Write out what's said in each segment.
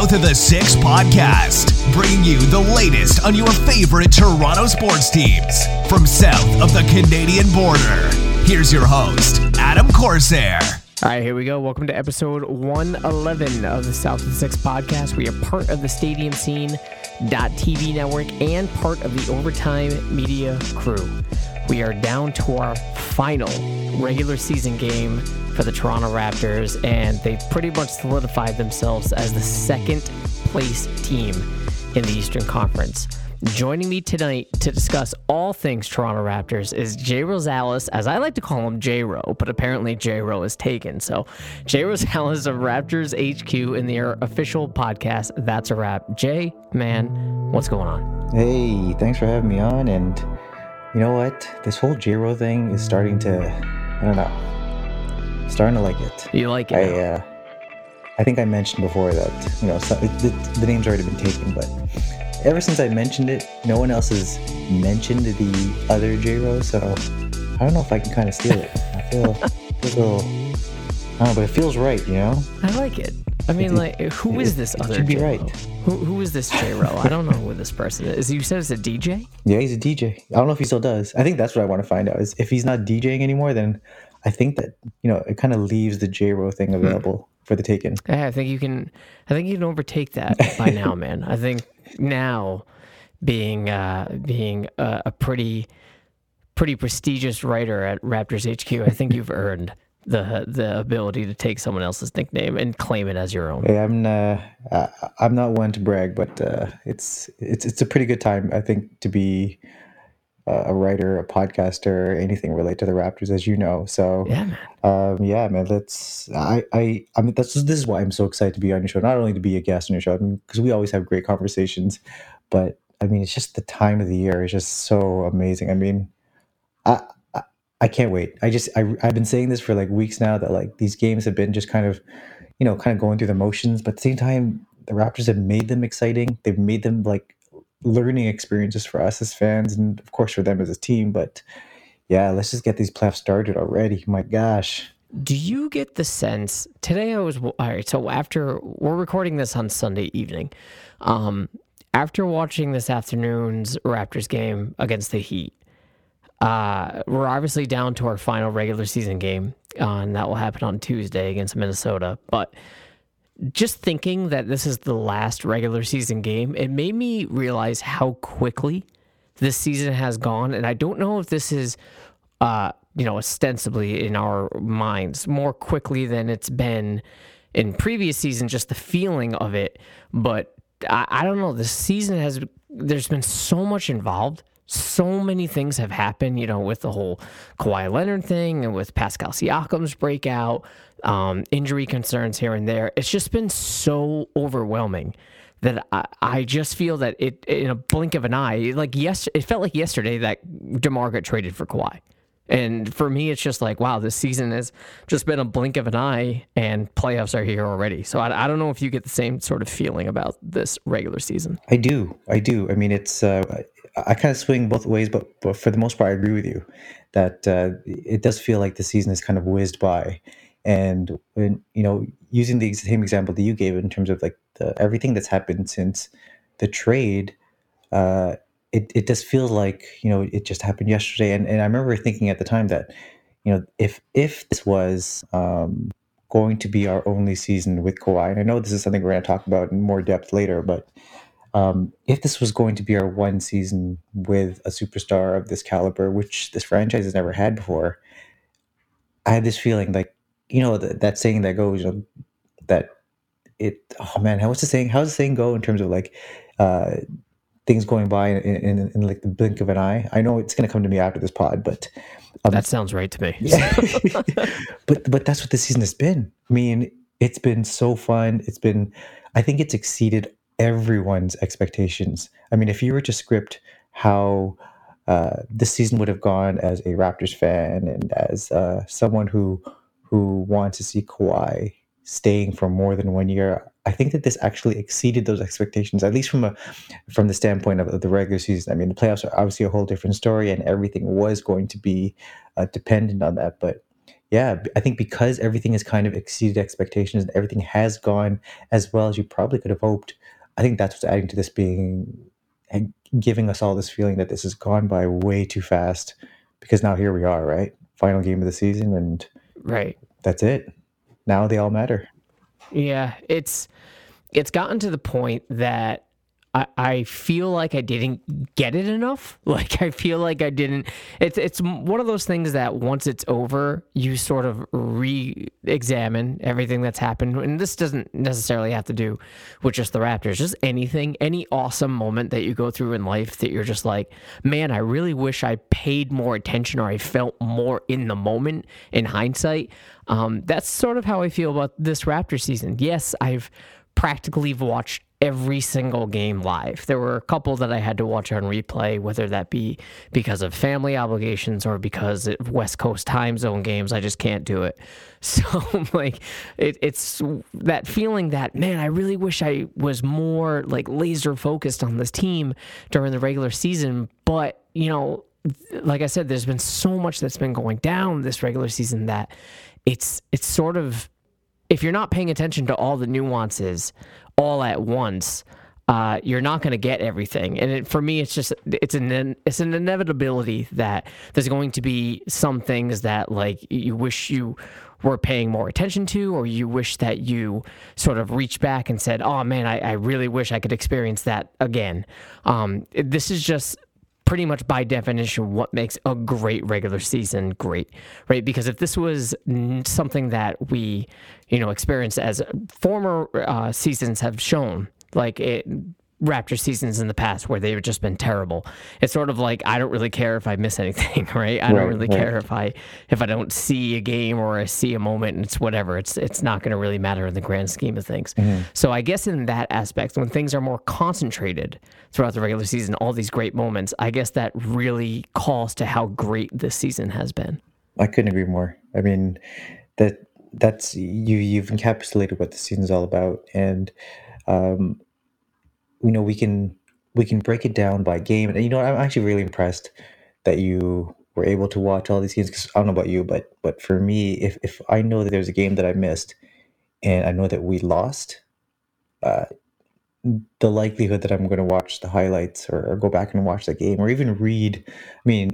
South of the Six podcast, bringing you the latest on your favorite Toronto sports teams from south of the Canadian border. Here's your host, Adam Corsair. All right, here we go. Welcome to episode 111 of the South of the Six podcast. We are part of the Stadium Scene TV network and part of the Overtime Media crew. We are down to our final regular season game for the Toronto Raptors, and they pretty much solidified themselves as the second place team in the Eastern Conference. Joining me tonight to discuss all things Toronto Raptors is Jay Rosales, as I like to call him J Ro, but apparently J Ro is taken. So, Jay Rosales of Raptors HQ in their official podcast, That's a Wrap. Jay, man, what's going on? Hey, thanks for having me on. And you know what? This whole J Ro thing is starting to, I don't know, starting to like it. You like it? I, uh, I think I mentioned before that, you know, so, the, the name's already been taken, but ever since I mentioned it, no one else has mentioned the other J Ro, so I don't know if I can kind of steal it. I feel, a little, I don't know, but it feels right, you know? I like it. I mean, like, who is this it other should be J-Lo? right. Who, who is this J Ro? I don't know who this person is. You said it's a DJ? Yeah, he's a DJ. I don't know if he still does. I think that's what I want to find out. Is if he's not DJing anymore, then I think that you know it kind of leaves the J Ro thing available for the taking. Yeah, I think you can. I think you can overtake that by now, man. I think now, being uh, being a, a pretty pretty prestigious writer at Raptors HQ, I think you've earned the the ability to take someone else's nickname and claim it as your own. Hey, I'm uh, I- I'm not one to brag, but uh, it's it's it's a pretty good time I think to be a writer, a podcaster, anything related to the Raptors, as you know. So Yeah, man. Um, yeah, man. Let's. I. I. I mean, that's this is why I'm so excited to be on your show. Not only to be a guest on your show, because we always have great conversations, but I mean, it's just the time of the year is just so amazing. I mean, I. I, I can't wait. I just. I. I've been saying this for like weeks now that like these games have been just kind of, you know, kind of going through the motions, but at the same time, the Raptors have made them exciting. They've made them like learning experiences for us as fans, and of course for them as a team. But yeah, let's just get these playoffs started already. My gosh. Do you get the sense today? I was all right. So after we're recording this on Sunday evening, um, after watching this afternoon's Raptors game against the Heat, uh, we're obviously down to our final regular season game, uh, and that will happen on Tuesday against Minnesota. But just thinking that this is the last regular season game, it made me realize how quickly this season has gone. And I don't know if this is, uh, you know, ostensibly in our minds more quickly than it's been in previous seasons, just the feeling of it. But I, I don't know. This season has, there's been so much involved. So many things have happened, you know, with the whole Kawhi Leonard thing and with Pascal Siakam's breakout, um, injury concerns here and there. It's just been so overwhelming that I, I just feel that it in a blink of an eye, like yes, it felt like yesterday that Demar got traded for Kawhi. And for me, it's just like, wow, this season has just been a blink of an eye, and playoffs are here already. So I, I don't know if you get the same sort of feeling about this regular season. I do. I do. I mean, it's, uh, I, kind of swing both ways, but, but for the most part, I agree with you that uh, it does feel like the season has kind of whizzed by. And when, you know, using the same example that you gave in terms of like the, everything that's happened since the trade, uh, it, it does feel like, you know, it just happened yesterday. And, and I remember thinking at the time that, you know, if, if this was, um, going to be our only season with Kawhi, and I know this is something we're going to talk about in more depth later, but um, if this was going to be our one season with a superstar of this caliber, which this franchise has never had before, I had this feeling like, you know, that, that saying that goes, you know, that it, oh man, how what's the saying? How's the saying go in terms of like, uh, things going by in, in, in, in like the blink of an eye? I know it's going to come to me after this pod, but um, That sounds right to me. yeah. but but that's what the season has been. I mean, it's been so fun. It's been I think it's exceeded everyone's expectations. I mean, if you were to script how uh, this season would have gone as a Raptors fan and as uh, someone who who want to see Kawhi staying for more than one year, I think that this actually exceeded those expectations, at least from a from the standpoint of, of the regular season. I mean, the playoffs are obviously a whole different story, and everything was going to be uh, dependent on that. But yeah, I think because everything has kind of exceeded expectations and everything has gone as well as you probably could have hoped, I think that's what's adding to this being and giving us all this feeling that this has gone by way too fast because now here we are, right? Final game of the season and Right. that's it. Now they all matter. Yeah, it's it's gotten to the point that I, I feel like I didn't get it enough. Like I feel like I didn't. It's it's one of those things that once it's over, you sort of re-examine everything that's happened, and this doesn't necessarily have to do with just the Raptors. Just anything, any awesome moment that you go through in life that you're just like, man, I really wish I paid more attention or I felt more in the moment. In hindsight, um, that's sort of how I feel about this Raptor season. Yes, I've practically watched every single game live. There were a couple that I had to watch on replay, whether that be because of family obligations or because of West Coast time zone games. I just can't do it. So, like, it, it's that feeling that, man, I really wish I was more like laser focused on this team during the regular season. But, you know, like I said, there's been so much that's been going down this regular season that it's it's sort of if you're not paying attention to all the nuances all at once, uh, you're not going to get everything. And it, for me, it's just it's an it's an inevitability that there's going to be some things that like you wish you were paying more attention to, or you wish that you sort of reached back and said, "Oh man, I, I really wish I could experience that again." Um, this is just pretty much by definition what makes a great regular season great, right? Because if this was something that we, you know, experienced as former uh, seasons have shown, like it, Raptor seasons in the past where they've just been terrible. It's sort of like I don't really care if I miss anything, right? I don't really right. care if I if I don't see a game or I see a moment and it's whatever. It's it's not going to really matter in the grand scheme of things. So I guess in that aspect, when things are more concentrated throughout the regular season, all these great moments, I guess that really calls to how great this season has been. I couldn't agree more. I mean, that that's you you've encapsulated what the season's all about, and um, you know we can we can break it down by game. And you know, I'm actually really impressed that you were able to watch all these games. Because I don't know about you, but but for me, if if I know that there's a game that I missed, and I know that we lost, uh, the likelihood that I'm going to watch the highlights or, or go back and watch the game or even read. I mean,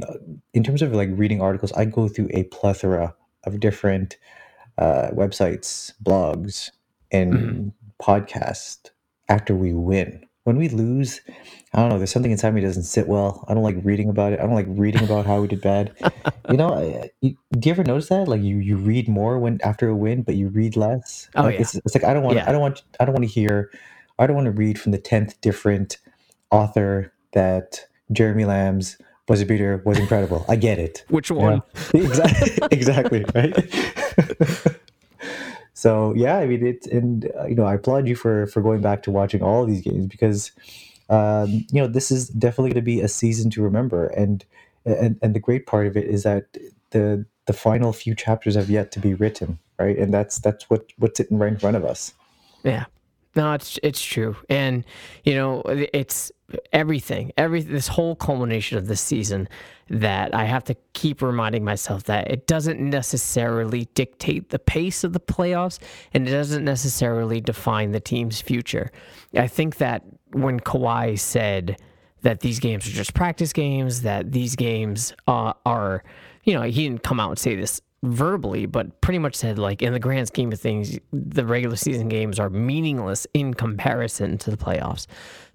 in terms of like reading articles, I go through a plethora of different uh, websites, blogs, and podcasts after we win. When we lose, I don't know. There's something inside me that doesn't sit well. I don't like reading about it. I don't like reading about how we did bad. you know, I- you, do you ever notice that? Like you, you read more when after a win, but you read less. Oh, like yeah. it's, it's like I don't want. Yeah. I don't want. I don't want to hear. I don't want to read from the tenth different author that Jeremy Lamb's buzzer beater was incredible. I get it. Which one? exactly. exactly. Right. So yeah, I mean it's and uh, you know I applaud you for for going back to watching all these games because um, you know this is definitely going to be a season to remember. And and and the great part of it is that the the final few chapters have yet to be written right? And that's that's what what's sitting right in front of us. Yeah. No, it's it's true, and you know it's everything. Every this whole culmination of this season that I have to keep reminding myself that it doesn't necessarily dictate the pace of the playoffs, and it doesn't necessarily define the team's future. I think that when Kawhi said that these games are just practice games, that these games uh, are, you know, he didn't come out and say this verbally, but pretty much said like in the grand scheme of things, the regular season games are meaningless in comparison to the playoffs.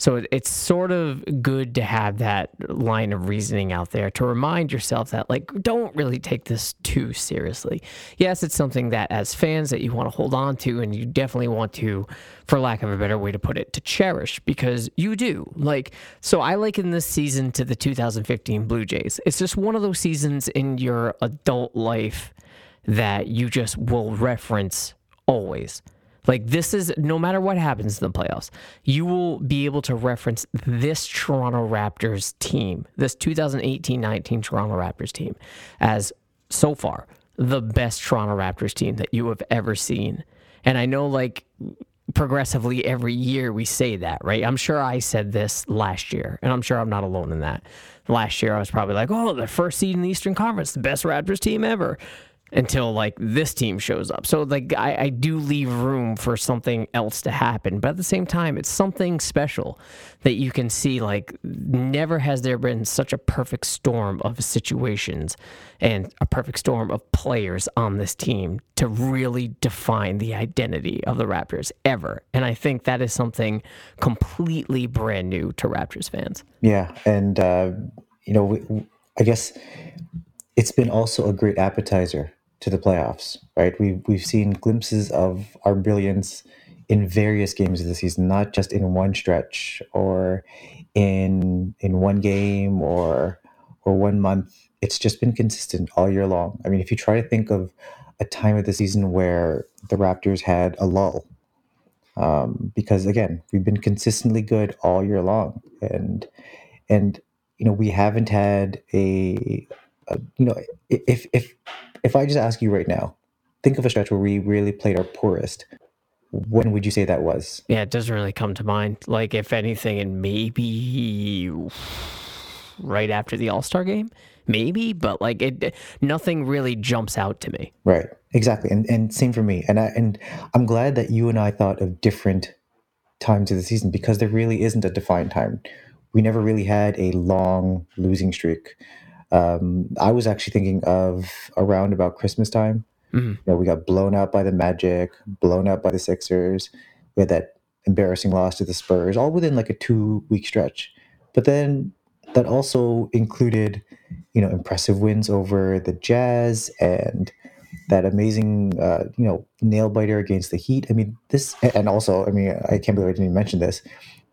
So it- it's sort of good to have that line of reasoning out there to remind yourself that like don't really take this too seriously. Yes, it's something that as fans that you want to hold on to and you definitely want to for lack of a better way to put it to cherish because you do. Like so I liken this season to the 2015 Blue Jays. It's just one of those seasons in your adult life that you just will reference always. Like this is no matter what happens in the playoffs, you will be able to reference this Toronto Raptors team, this 2018-19 Toronto Raptors team as so far the best Toronto Raptors team that you have ever seen. And I know like progressively every year we say that, right? I'm sure I said this last year, and I'm sure I'm not alone in that. Last year I was probably like, "Oh, the first seed in the Eastern Conference, the best Raptors team ever." Until like this team shows up. So like I, I do leave room for something else to happen, but at the same time, it's something special that you can see. Like never has there been such a perfect storm of situations and a perfect storm of players on this team to really define the identity of the Raptors ever. And I think that is something completely brand new to Raptors fans. Yeah, and uh, you know, we, I guess it's been also a great appetizer to the playoffs, right? We've we've seen glimpses of our brilliance in various games of the season, not just in one stretch or in in one game or or one month. It's just been consistent all year long. I mean, if you try to think of a time of the season where the Raptors had a lull, um, because again, we've been consistently good all year long, and and you know we haven't had a, a you know if if if I just ask you right now, think of a stretch where we really played our poorest. When would you say that was? Yeah, it doesn't really come to mind. Like, if anything, and maybe right after the All Star game, maybe, but like it, nothing really jumps out to me. Right, exactly, and and same for me. And I and I'm glad that you and I thought of different times of the season because there really isn't a defined time. We never really had a long losing streak. Um, I was actually thinking of around about Christmas time. Mm-hmm. You know, we got blown out by the Magic, blown out by the Sixers. We had that embarrassing loss to the Spurs, all within like a two week stretch. But then that also included, you know, impressive wins over the Jazz and that amazing, uh, you know, nail biter against the Heat. I mean, this, and also, I mean, I can't believe I didn't even mention this,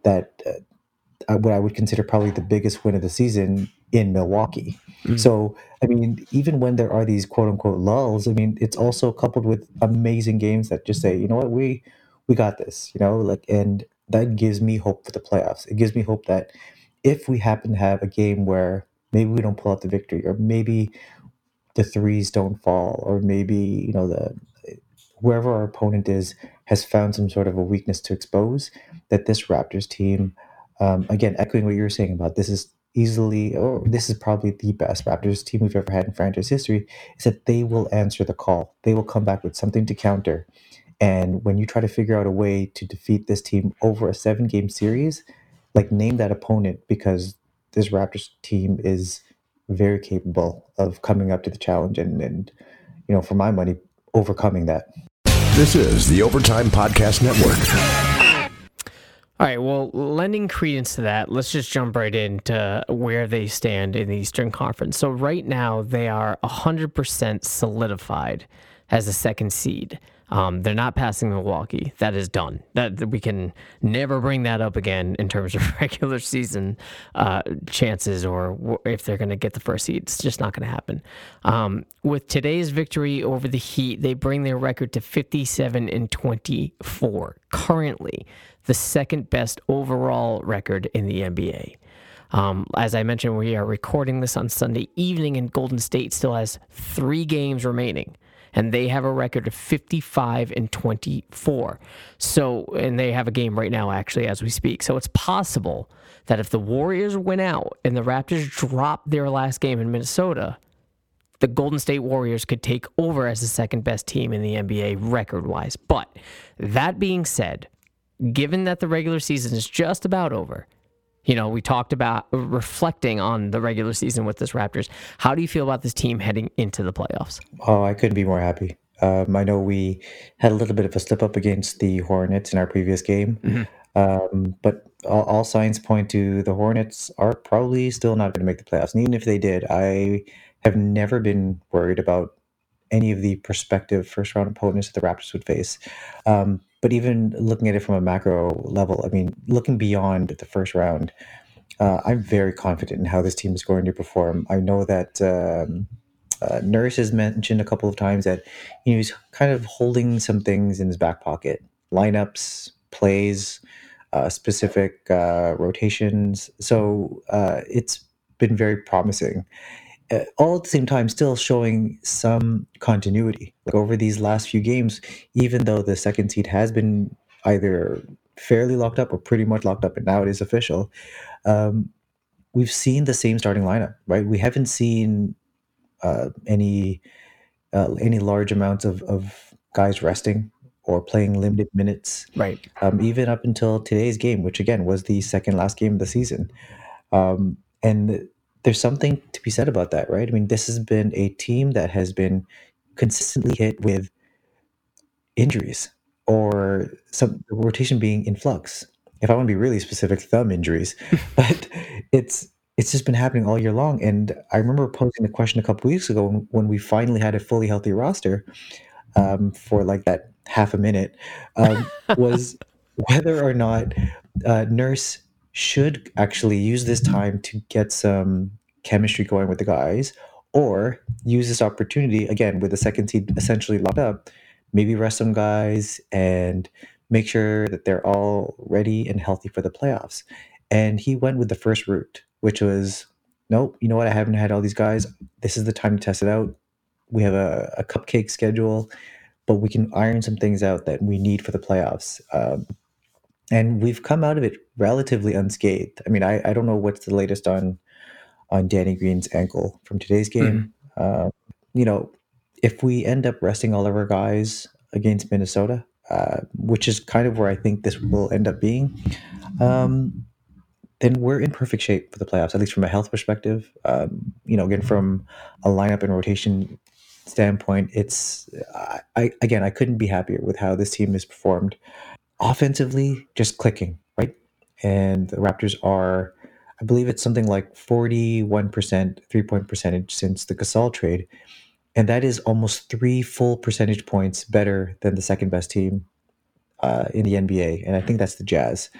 that uh, what I would consider probably the biggest win of the season in Milwaukee. Mm. So, I mean, even when there are these quote unquote lulls, I mean, it's also coupled with amazing games that just say, you know what, we we got this, you know, like, and that gives me hope for the playoffs. It gives me hope that if we happen to have a game where maybe we don't pull out the victory, or maybe the threes don't fall, or maybe you know the whoever our opponent is has found some sort of a weakness to expose, that this Raptors team, um, again, echoing what you were saying about this is easily, or this is probably the best Raptors team we've ever had in franchise history, is that they will answer the call. They will come back with something to counter. And when you try to figure out a way to defeat this team over a seven game series, like name that opponent because this Raptors team is very capable of coming up to the challenge and, and you know, for my money, overcoming that. This is the Overtime Podcast Network. All right. Well, lending credence to that, let's just jump right into where they stand in the Eastern Conference. So, right now, they are 100% solidified as a second seed. Um, they're not passing Milwaukee. That is done. That we can never bring that up again in terms of regular season uh, chances or if they're going to get the first seed. It's just not going to happen. Um, with today's victory over the Heat, they bring their record to 57 and 24 currently the second best overall record in the NBA. Um, as I mentioned, we are recording this on Sunday evening, and Golden State still has three games remaining, and they have a record of 55 and 24. So, and they have a game right now, actually, as we speak. So it's possible that if the Warriors win out and the Raptors drop their last game in Minnesota, the Golden State Warriors could take over as the second best team in the NBA record wise. But that being said, given that the regular season is just about over, you know, we talked about reflecting on the regular season with this Raptors. How do you feel about this team heading into the playoffs? Oh, I couldn't be more happy. Um, I know we had a little bit of a slip up against the Hornets in our previous game, mm-hmm. um, but all, all, signs point to the Hornets are probably still not going to make the playoffs. And even if they did, I have never been worried about any of the prospective first round opponents that the Raptors would face. Um, but even looking at it from a macro level, I mean, looking beyond the first round, uh, I'm very confident in how this team is going to perform. I know that um, uh, Nurse has mentioned a couple of times that you know he's kind of holding some things in his back pocket, lineups, plays, uh, specific uh, rotations. So uh, it's been very promising. Uh, all at the same time still showing some continuity. Like over these last few games, even though the second seed has been either fairly locked up or pretty much locked up, and now it is official, um, we've seen the same starting lineup, right? We haven't seen uh, any uh, any large amounts of, of guys resting or playing limited minutes, Right. um, even up until today's game, which again was the second last game of the season. Um, and there's something to be said about that, right? I mean, this has been a team that has been consistently hit with injuries or some rotation being in flux. If I want to be really specific, thumb injuries, but it's it's just been happening all year long. And I remember posing the question a couple weeks ago when, when we finally had a fully healthy roster um, for like that half a minute um, was whether or not uh, Nurse should actually use this time to get some chemistry going with the guys or use this opportunity again with the second seed essentially locked up maybe rest some guys and make sure that they're all ready and healthy for the playoffs. And he went with the first route which was nope you know what? I haven't had all these guys. This is the time to test it out. We have a, a cupcake schedule but we can iron some things out that we need for the playoffs. Um, and we've come out of it relatively unscathed. I mean I, I don't know what's the latest on on Danny Green's ankle from today's game. Uh, you know, if we end up resting all of our guys against Minnesota, uh, which is kind of where I think this will end up being, um, then we're in perfect shape for the playoffs, at least from a health perspective. Um, you know, again, from a lineup and rotation standpoint, it's I, I again I couldn't be happier with how this team has performed. Offensively, just clicking, right? And the Raptors are I believe it's something like 41% three point percentage since the Gasol trade. And that is almost three full percentage points better than the second best team uh, in the NBA. And I think that's the Jazz.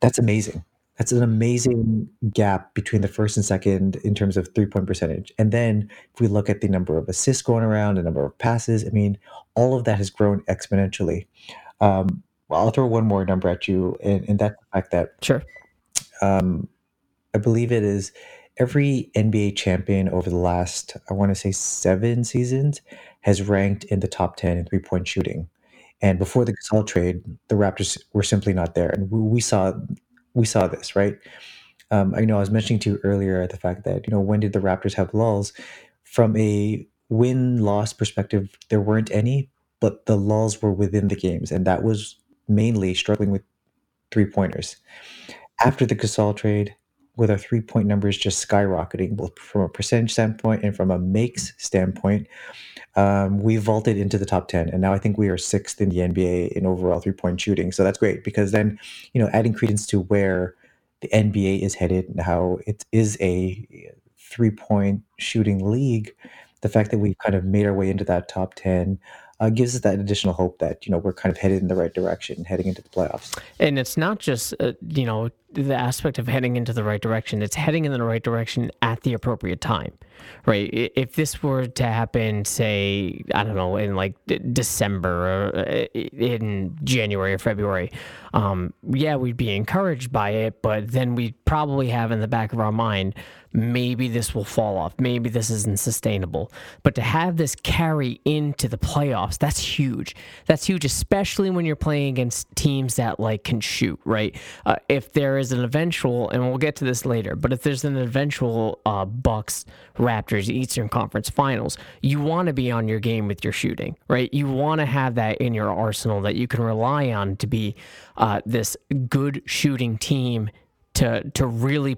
That's amazing. That's an amazing gap between the first and second in terms of three point percentage. And then if we look at the number of assists going around, the number of passes, I mean, all of that has grown exponentially. Um, well, I'll throw one more number at you, and, and that's the fact that Sure. um, I believe it is every NBA champion over the last, I want to say seven seasons, has ranked in the top 10 in three point shooting. And before the Gasol trade, the Raptors were simply not there. And we, saw we saw this, right? Um, I know I was mentioning to you earlier the fact that, you know, when did the Raptors have lulls? From a win loss perspective, there weren't any, but the lulls were within the games. And that was mainly struggling with three pointers. After the Gasol trade, with our three point numbers just skyrocketing, both from a percentage standpoint and from a makes standpoint, um, we vaulted into the top 10. And now I think we are sixth in the NBA in overall three point shooting. So that's great because then, you know, adding credence to where the NBA is headed and how it is a three point shooting league, the fact that we've kind of made our way into that top 10 uh, gives us that additional hope that, you know, we're kind of headed in the right direction heading into the playoffs. And it's not just, uh, you know, the aspect of heading into the right direction, it's heading in the right direction at the appropriate time, right? If this were to happen, say, I don't know, in like December or uh, in January or February, um, yeah, we'd be encouraged by it, but then we'd probably have in the back of our mind, maybe this will fall off. Maybe this isn't sustainable. But to have this carry into the playoffs, that's huge. That's huge, especially when you're playing against teams that like can shoot, right? Uh, if there is an eventual, and we'll get to this later, but if there's an eventual uh, Bucks Raptors Eastern Conference Finals, you want to be on your game with your shooting, right? You want to have that in your arsenal that you can rely on to be uh, this good shooting team to to really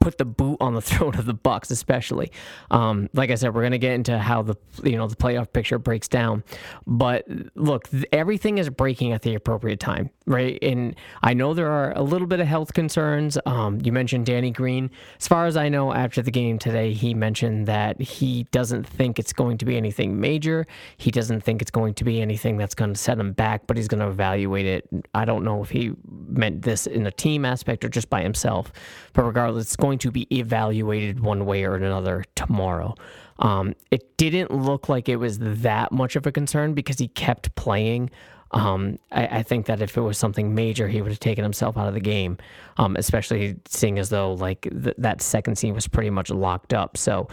put the boot on the throat of the Bucks, especially. Um, like I said, we're gonna get into how the you know the playoff picture breaks down, but look, th- everything is breaking at the appropriate time, right? And I know there are a little bit of health concerns. Um, you mentioned Danny Green. As far as I know, after the game today, he mentioned that he doesn't think it's going to be anything major. He doesn't think it's going to be anything that's going to set him back, but he's going to evaluate it. I don't know if he meant this in a team aspect or just by himself, but regardless, it's going to be evaluated one way or another tomorrow. Um, it didn't look like it was that much of a concern because he kept playing. Um, I, I think that if it was something major, he would have taken himself out of the game, um, especially seeing as though like th- that second scene was pretty much locked up. So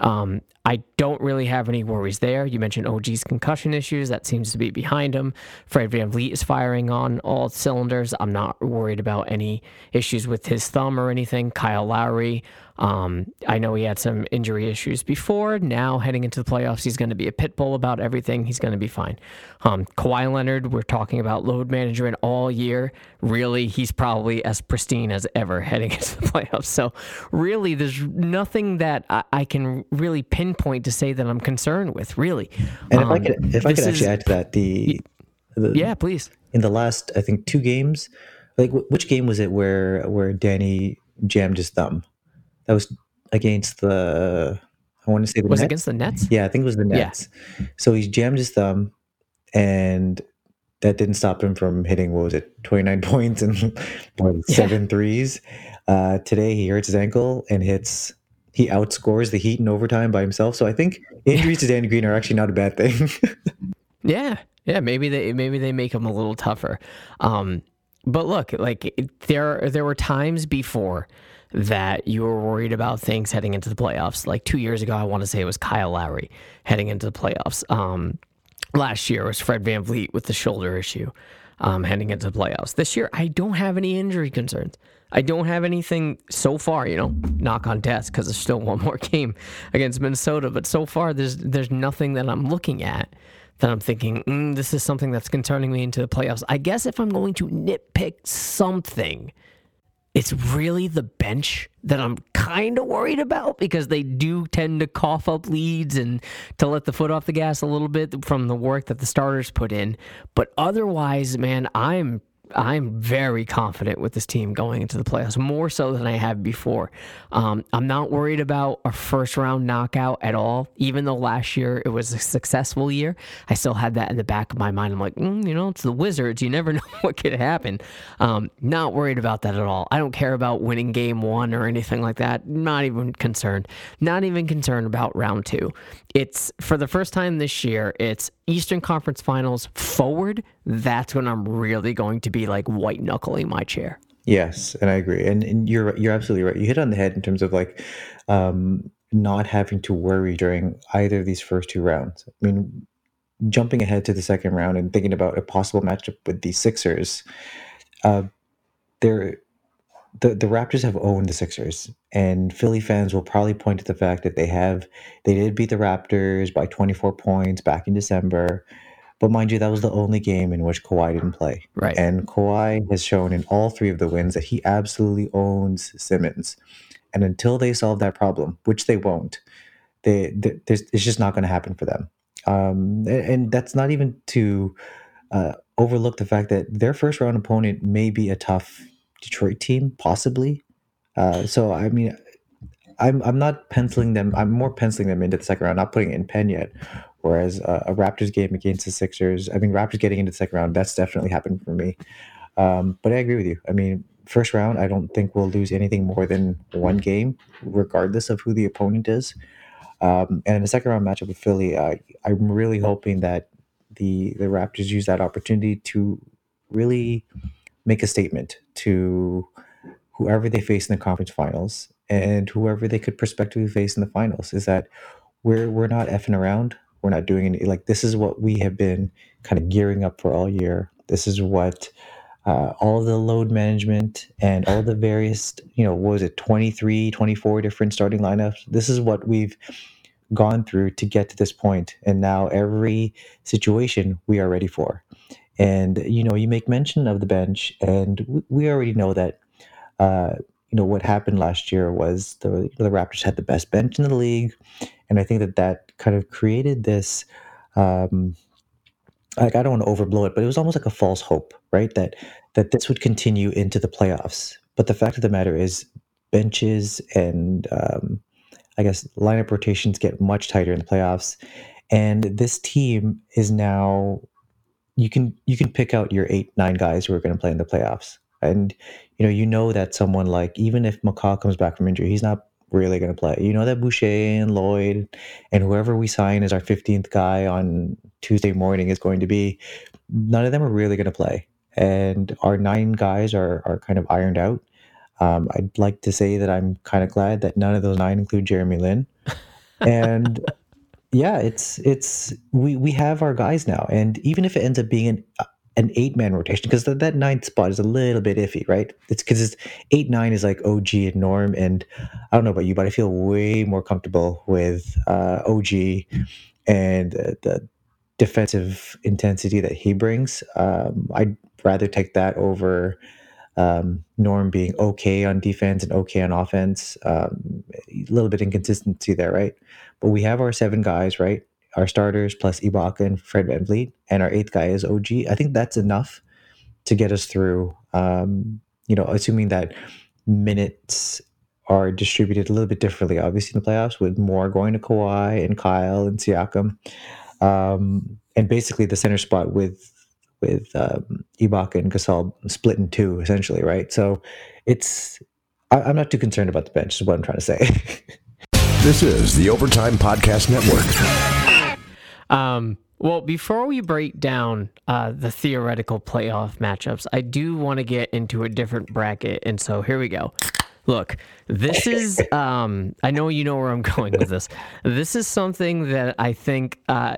um, I don't really have any worries there. You mentioned OG's concussion issues. That seems to be behind him. Fred VanVleet is firing on all cylinders. I'm not worried about any issues with his thumb or anything. Kyle Lowry, um, I know he had some injury issues before. Now, heading into the playoffs, he's going to be a pit bull about everything. He's going to be fine. Um, Kawhi Leonard, we're talking about load management all year. Really, he's probably as pristine as ever heading into the playoffs. So, really, there's nothing that I, I can really pinpoint to say that I'm concerned with, really. And if um, I could, if I could actually is, add to that, the, the yeah, please. In the last, I think two games, like which game was it where where Danny jammed his thumb? That was against the. I want to say the was Nets. against the Nets. Yeah, I think it was the Nets. Yeah. So he jammed his thumb, and that didn't stop him from hitting what was it, twenty nine points and what, yeah. seven threes. Uh, today he hurts his ankle and hits. He outscores the Heat in overtime by himself. So I think injuries to Danny Green are actually not a bad thing. yeah, yeah. Maybe they maybe they make him a little tougher. Um, but look, like there there were times before that you were worried about things heading into the playoffs. Like two years ago, I want to say it was Kyle Lowry heading into the playoffs. Um, last year was Fred VanVleet with the shoulder issue um, heading into the playoffs. This year, I don't have any injury concerns. I don't have anything so far, you know, knock on desk because there's still one more game against Minnesota. But so far, there's there's nothing that I'm looking at that I'm thinking mm, this is something that's concerning me into the playoffs. I guess if I'm going to nitpick something it's really the bench that I'm kind of worried about because they do tend to cough up leads and to let the foot off the gas a little bit from the work that the starters put in. But otherwise, man, I'm I'm very confident with this team going into the playoffs, more so than I have before. Um, I'm not worried about a first round knockout at all. Even though last year it was a successful year, I still had that in the back of my mind. I'm like, mm, you know, it's the Wizards. You never know what could happen. Um, not worried about that at all. I don't care about winning game one or anything like that. Not even concerned. Not even concerned about round two. It's for the first time this year, it's Eastern Conference Finals forward. That's when I'm really going to be like white knuckling my chair. Yes, and I agree. And, and you're you're absolutely right. You hit on the head in terms of like um, not having to worry during either of these first two rounds. I mean, jumping ahead to the second round and thinking about a possible matchup with the Sixers, uh, there the, the Raptors have owned the Sixers, and Philly fans will probably point to the fact that they have they did beat the Raptors by 24 points back in December. But mind you, that was the only game in which Kawhi didn't play. Right. And Kawhi has shown in all three of the wins that he absolutely owns Simmons. And until they solve that problem, which they won't, they, they it's just not going to happen for them. Um, and, and, that's not even to uh, overlook the fact that their first round opponent may be a tough Detroit team, possibly. Uh, so I mean, I'm I'm not penciling them. I'm more penciling them into the second round, not putting it in pen yet. Whereas uh, a Raptors game against the Sixers, I mean, Raptors getting into the second round, that's definitely happened for me. Um, but I agree with you. I mean, first round, I don't think we'll lose anything more than one game, regardless of who the opponent is. Um, and in the second round matchup with Philly, I'm really hoping that the the Raptors use that opportunity to really make a statement to whoever they face in the conference finals and whoever they could prospectively face in the finals is that we're we're not effing around. We're not doing any like this is what we have been kind of gearing up for all year. This is what uh, all the load management and all the various, you know, what was it, 23, 24 different starting lineups. This is what we've gone through to get to this point. And now every situation we are ready for. And you know, you make mention of the bench, and we already know that. Uh, you know what happened last year was the the Raptors had the best bench in the league, and I think that that kind of created this. Um, like I don't want to overblow it, but it was almost like a false hope, right? That that this would continue into the playoffs. But the fact of the matter is, benches and um, I guess lineup rotations get much tighter in the playoffs, and this team is now you can you can pick out your eight nine guys who are going to play in the playoffs, and you know you know that someone like even if McCaw comes back from injury, he's not really going to play. You know that Boucher and Lloyd and whoever we sign as our fifteenth guy on Tuesday morning is going to be. None of them are really going to play, and our nine guys are are kind of ironed out. Um, I'd like to say that I'm kind of glad that none of those nine include Jeremy Lin. and yeah, it's it's we we have our guys now, and even if it ends up being an an eight man rotation, because that, that ninth spot is a little bit iffy, right? It's because it's eight nine is like OG and Norm, and I don't know about you, but I feel way more comfortable with uh, OG and uh, the defensive intensity that he brings. Um, I'd rather take that over um, Norm being okay on defense and okay on offense. Um, a little bit inconsistency there, right? But we have our seven guys, right? Our starters plus Ibaka and Fred VanVleet, and our eighth guy is OG. I think that's enough to get us through. Um, you know, assuming that minutes are distributed a little bit differently, obviously in the playoffs, with more going to Kawhi and Kyle and Siakam, um, and basically the center spot with with um, Ibaka and Gasol split in two, essentially, right? So it's I, I'm not too concerned about the bench. Is what I'm trying to say. this is the Overtime Podcast Network. Um, well, before we break down uh, the theoretical playoff matchups, I do want to get into a different bracket, and so here we go. Look, this is, um, I know you know where I'm going with this. This is something that I think uh,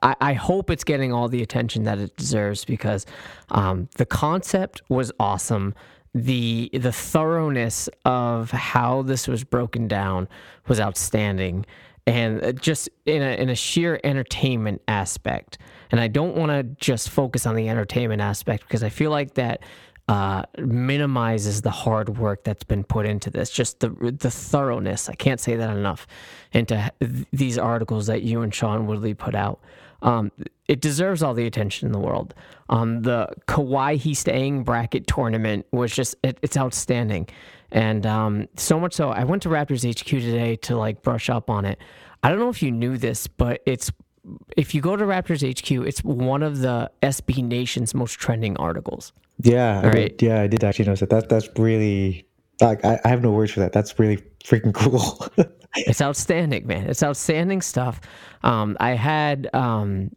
I, I, hope it's getting all the attention that it deserves because um, the concept was awesome. The the thoroughness of how this was broken down was outstanding, and just in a in a sheer entertainment aspect. And I don't want to just focus on the entertainment aspect because I feel like that uh, minimizes the hard work that's been put into this. Just the the thoroughness. I can't say that enough. Into these articles that you and Sean Woodley put out. Um, it deserves all the attention in the world. Um, the Kawhi Staying bracket tournament was just it, it's outstanding, and um, so much so I went to Raptors HQ today to like brush up on it. I don't know if you knew this, but it's if you go to Raptors HQ, it's one of the SB Nation's most trending articles. Yeah, I did, yeah, I did actually notice that. That that's really like I, I have no words for that. That's really freaking cool. It's outstanding, man. It's outstanding stuff. Um, I had um,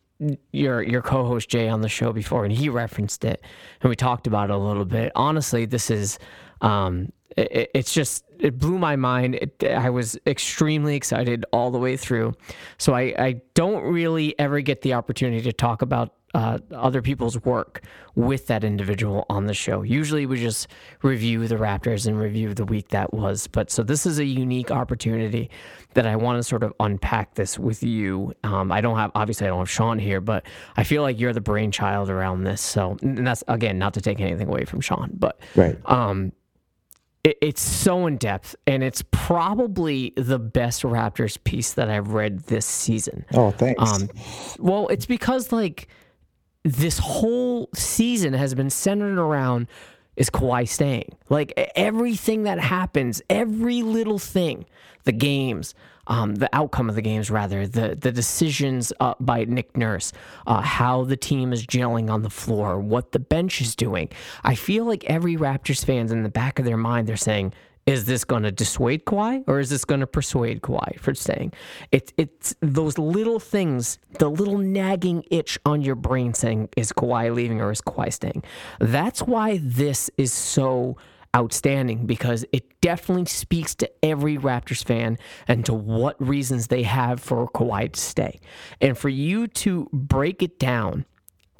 your your co-host Jay on the show before, and he referenced it, and we talked about it a little bit. Honestly, this is um, it, it's just it blew my mind. It, I was extremely excited all the way through. So I, I don't really ever get the opportunity to talk about uh, other people's work with that individual on the show. Usually we just review the Raptors and review the week that was. But so this is a unique opportunity that I want to sort of unpack this with you. Um, I don't have, obviously, I don't have Sean here, but I feel like you're the brainchild around this. So, and that's again, not to take anything away from Sean, but right. Um, it, it's so in depth, and it's probably the best Raptors piece that I've read this season. Oh, thanks. Um, well, it's because like this whole season has been centered around is Kawhi staying? Like everything that happens, every little thing, the games, um, the outcome of the games, rather, the the decisions uh, by Nick Nurse, uh, how the team is gelling on the floor, what the bench is doing. I feel like every Raptors fans in the back of their mind, they're saying, is this going to dissuade Kawhi or is this going to persuade Kawhi for staying? It's it's those little things, the little nagging itch on your brain saying, is Kawhi leaving or is Kawhi staying? That's why this is so outstanding because it definitely speaks to every Raptors fan and to what reasons they have for Kawhi to stay. And for you to break it down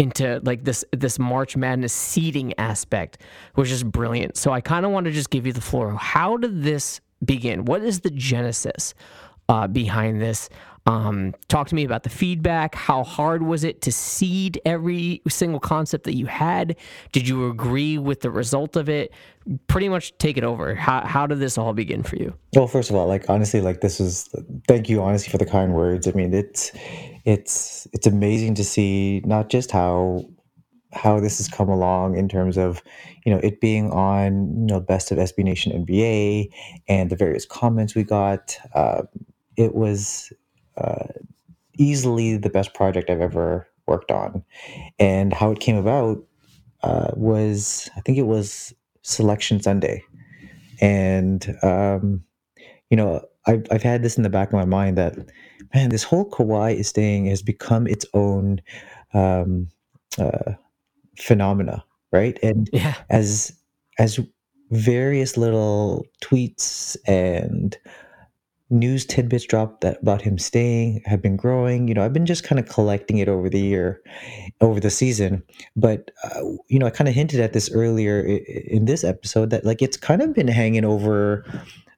into like this this March Madness seeding aspect was just brilliant. So I kind of want to just give you the floor. How did this begin? What is the genesis uh, behind this? Um, talk to me about the feedback. How hard was it to seed every single concept that you had? Did you agree with the result of it? Pretty much take it over. How, how did this all begin for you? Well, first of all, like honestly, like this is thank you honestly for the kind words. I mean, it's it's it's amazing to see not just how how this has come along in terms of you know it being on you know best of SB Nation NBA and the various comments we got. Uh, it was uh, easily the best project I've ever worked on, and how it came about uh, was I think it was Selection Sunday, and um, you know I've I've had this in the back of my mind that man, this whole Kawhi is staying has become its own um, uh, phenomena, right? And yeah. as as various little tweets and news tidbits dropped that about him staying have been growing. You know, I've been just kind of collecting it over the year, over the season. But uh, you know, I kind of hinted at this earlier in this episode that like it's kind of been hanging over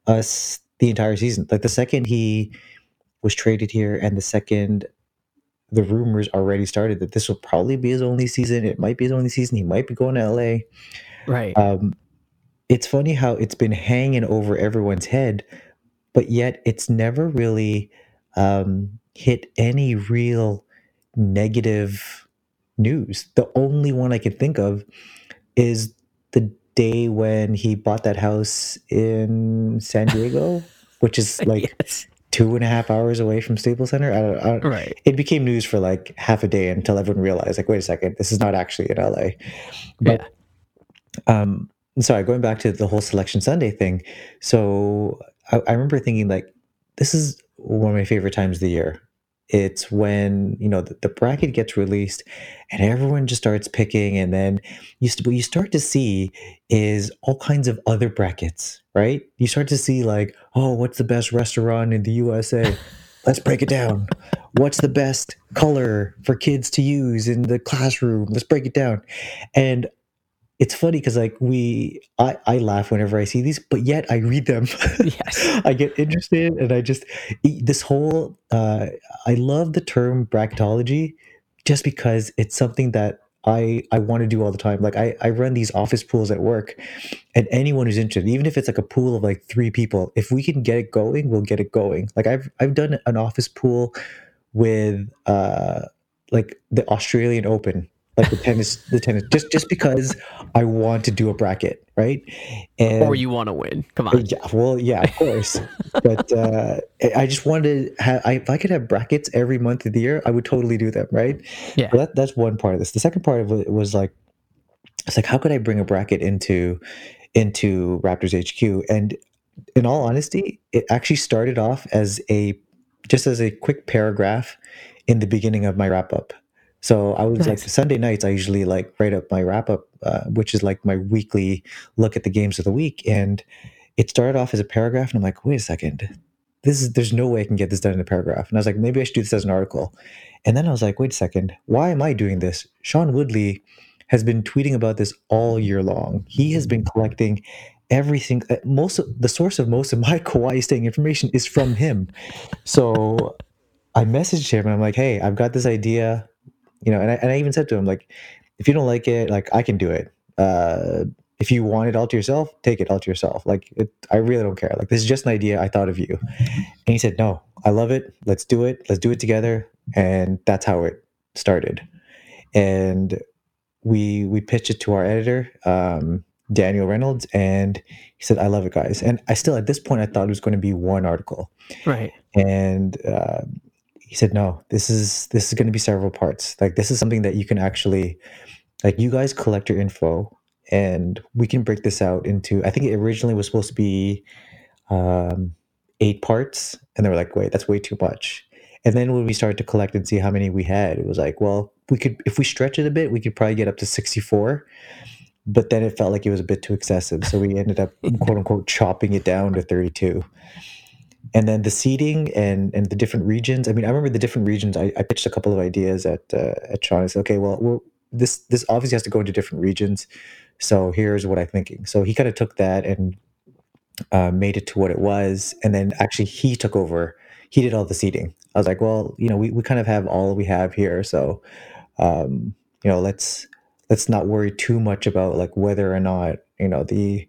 us the entire season. Like the second he was traded here, and the second the rumors already started that this will probably be his only season. It might be his only season. He might be going to LA. Right. Um, it's funny how it's been hanging over everyone's head, but yet it's never really um, hit any real negative news. The only one I can think of is the day when he bought that house in San Diego, which is like yes. two and a half hours away from Staples Center. I don't, I don't, Right. It became news for like half a day until everyone realized, like, wait a second, this is not actually in LA. But yeah. um, sorry, going back to the whole Selection Sunday thing. So I, I remember thinking like, this is one of my favorite times of the year. It's when you know the, the bracket gets released, and everyone just starts picking, and then you st- what you start to see is all kinds of other brackets, right? You start to see like, oh, what's the best restaurant in the USA? Let's break it down. What's the best color for kids to use in the classroom? Let's break it down. And it's funny because like we I, I laugh whenever I see these, but yet I read them. Yes. I get interested and I just this whole uh I love the term bracketology just because it's something that I I want to do all the time. Like I, I run these office pools at work and anyone who's interested, even if it's like a pool of like three people, if we can get it going, we'll get it going. Like I've I've done an office pool with uh like the Australian Open, like the tennis the tennis just just because I want to do a bracket, right? And Or you want to win. Come on. yeah, well, yeah, of course. but uh, I- just wanted to have, I, if I could have brackets every month of the year, I would totally do them, right? Yeah. So that, that's one part of this. The second part of it was like, it's like, how could I bring a bracket into into Raptors HQ? And in all honesty, it actually started off as a just as a quick paragraph in the beginning of my wrap up. So I was like Sunday nights. I usually like write up my wrap up, uh, which is like my weekly look at the games of the week, and it started off as a paragraph, and I'm like, wait a second, this is there's no way I can get this done in a paragraph, and I was like, maybe I should do this as an article, and then I was like, wait a second, why am I doing this? Sean Woodley has been tweeting about this all year long. He has been collecting everything. uh, Most of the source of most of my Kawhi staying information is from him. So I messaged him and I'm like, hey, I've got this idea, you know, and I, and I even said to him like, if you don't like it, like I can do it. Uh, if you want it all to yourself, take it all to yourself. Like it, I really don't care. Like this is just an idea. I thought of you, and he said, no, I love it. Let's do it. Let's do it together. And that's how it started. And we we pitched it to our editor, um, Daniel Reynolds, and he said, I love it, guys. And I still at this point I thought it was going to be one article Right. and uh, he said no this is this is going to be several parts. Like this is something that you can actually like you guys collect your info and we can break this out into i think it originally was supposed to be um, eight parts and they were like wait that's way too much. And then when we started to collect and see how many we had it was like well we could if we stretch it a bit we could probably get up to 64 but then it felt like it was a bit too excessive. So we ended up quote unquote chopping it down to 32 and then the seeding and and the different regions. I mean, I remember the different regions. I, I pitched a couple of ideas at uh, at Sean. I said, okay, well, this this obviously has to go into different regions. So here's what I'm thinking. So he kind of took that and uh, made it to what it was, and then actually he took over. He did all the seating. I was like, well, you know, we, we kind of have all we have here, so um, you know, let's let's not worry too much about like whether or not you know the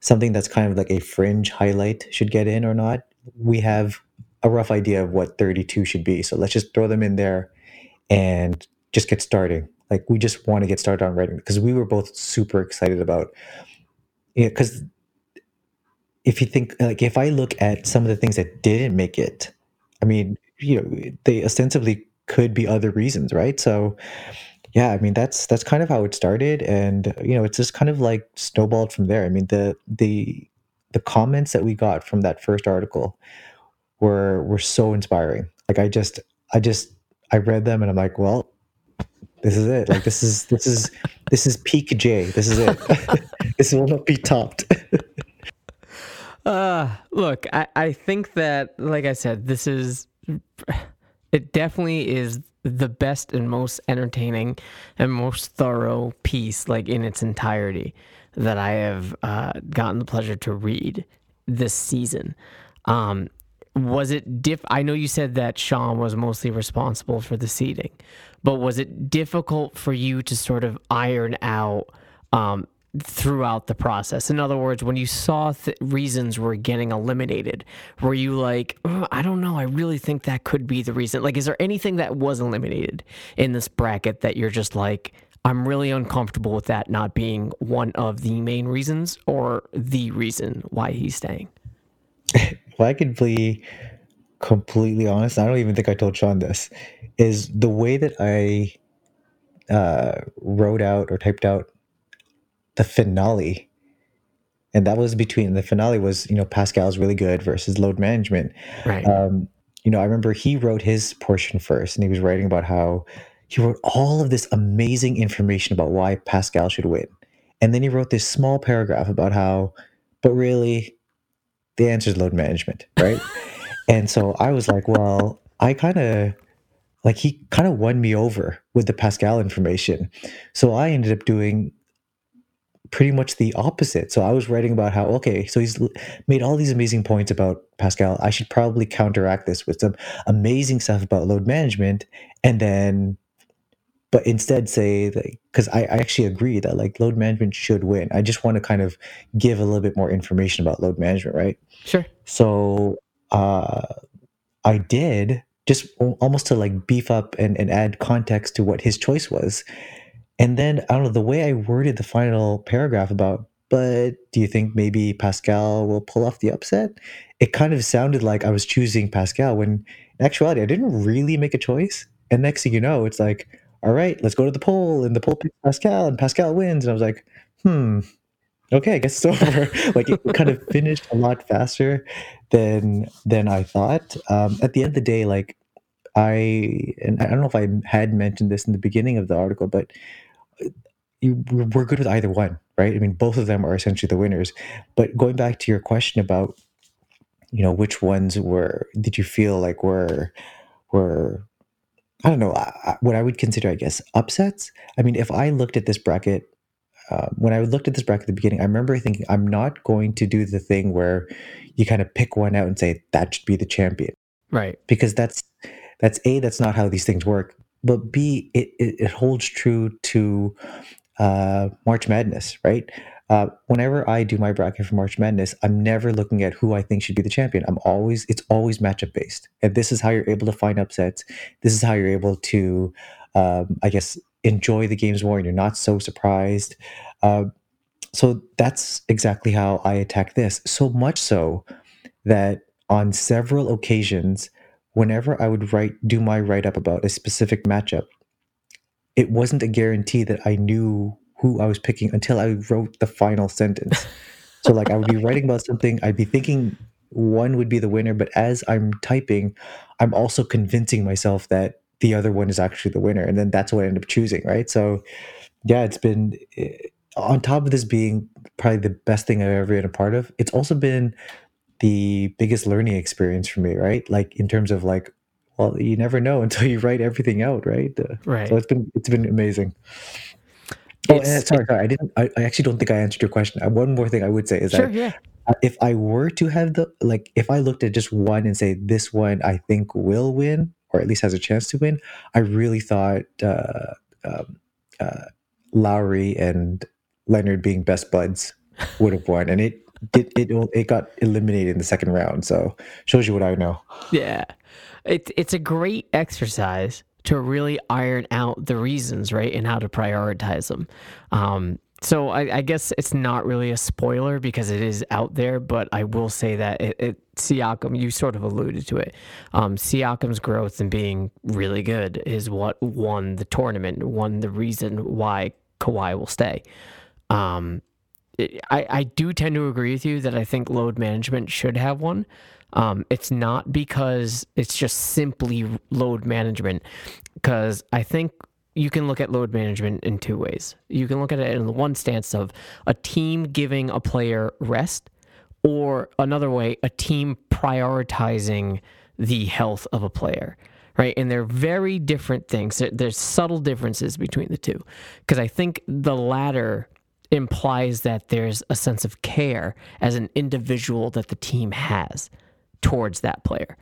something that's kind of like a fringe highlight should get in or not. We have a rough idea of what 32 should be. So let's just throw them in there and just get starting. Like we just want to get started on writing because we were both super excited about it. Because if you think like if I look at some of the things that didn't make it, I mean, you know, they ostensibly could be other reasons, right? So yeah, I mean that's that's kind of how it started, and you know it's just kind of like snowballed from there. I mean the the the comments that we got from that first article were were so inspiring. Like I just I just I read them and I'm like, well, this is it. Like this is this is this is peak J. This is it. this will not be topped. Uh, look, I, I think that, like I said, this is, it definitely is the best and most entertaining and most thorough piece, like in its entirety, that I have uh, gotten the pleasure to read this season. Um, was it diff? I know you said that Sean was mostly responsible for the seeding, but was it difficult for you to sort of iron out um, throughout the process? In other words, when you saw th- reasons were getting eliminated, were you like, I don't know, I really think that could be the reason? Like, is there anything that was eliminated in this bracket that you're just like, I'm really uncomfortable with that not being one of the main reasons or the reason why he's staying? well, I could be completely honest, I don't even think I told Sean this, is the way that I uh, wrote out or typed out the finale. And that was between the finale was, you know, Pascal's really good versus load management. Right. Um, you know, I remember he wrote his portion first and he was writing about how he wrote all of this amazing information about why Pascal should win. And then he wrote this small paragraph about how, but really, the answer is load management, right? and so I was like, well, I kind of like he kind of won me over with the Pascal information. So I ended up doing pretty much the opposite. So I was writing about how okay, so he's made all these amazing points about Pascal. I should probably counteract this with some amazing stuff about load management and then but instead say because I, I actually agree that like load management should win. I just want to kind of give a little bit more information about load management right? Sure. so uh i did just almost to like beef up and, and add context to what his choice was. And then i don't know the way i worded the final paragraph about but do you think maybe pascal will pull off the upset? it kind of sounded like i was choosing pascal when in actuality i didn't really make a choice. And next thing you know it's like all right, let's go to the poll. And the poll picks Pascal, and Pascal wins. And I was like, hmm, okay, I guess it's over. like it kind of finished a lot faster than than I thought. Um, at the end of the day, like I and I don't know if I had mentioned this in the beginning of the article, but uh, you, we're good with either one, right? I mean, both of them are essentially the winners. But going back to your question about, you know, which ones were did you feel like were were I don't know what I would consider, I guess, upsets. I mean, if I looked at this bracket, uh, when I looked at this bracket at the beginning, I remember thinking, I'm not going to do the thing where you kind of pick one out and say that should be the champion, Right. because that's that's a that's not how these things work. But b it it, it holds true to uh, March Madness, right? Uh, whenever I do my bracket for March Madness, I'm never looking at who I think should be the champion. I'm always it's always matchup based, and this is how you're able to find upsets. This is how you're able to, um, I guess, enjoy the games more, and you're not so surprised. Uh, so that's exactly how I attack this. So much so that on several occasions, whenever I would write do my write up about a specific matchup, it wasn't a guarantee that I knew who I was picking until I wrote the final sentence. So like I would be writing about something, I'd be thinking one would be the winner, but as I'm typing, I'm also convincing myself that the other one is actually the winner, and then that's what I end up choosing, right? So yeah, it's been eh, on top of this being probably the best thing I've ever been a part of. It's also been the biggest learning experience for me, right? Like in terms of like, well, you never know until you write everything out, right? Uh, Right. So it's been it's been amazing. Oh, It's- and sorry, sorry. I didn't. I, I actually don't think I answered your question. Uh, One more thing I would say is Sure. that Yeah. if I were to have the like, if I looked at just one and say this one I think will win, or at least has a chance to win, I really thought uh, um, uh, Lowry and Leonard being best buds would have won, and it did. It it got eliminated in the second round. So shows you what I know. Yeah. it's it's a great exercise to really iron out the reasons, right, and how to prioritize them. Um, so I, I guess it's not really a spoiler because it is out there, but I will say that it, it Siakam, you sort of alluded to it. Um, Siakam's growth and being really good is what won the tournament, won the reason why Kawhi will stay. Um, it- I, I do tend to agree with you that I think load management should have won. Um, it's not because it's just simply load management, because I think you can look at load management in two ways. You can look at it in the one stance of a team giving a player rest or another way, a team prioritizing the health of a player, right? And they're very different things. There's subtle differences between the two. Because I think the latter implies that there's a sense of care as an individual that the team has towards that player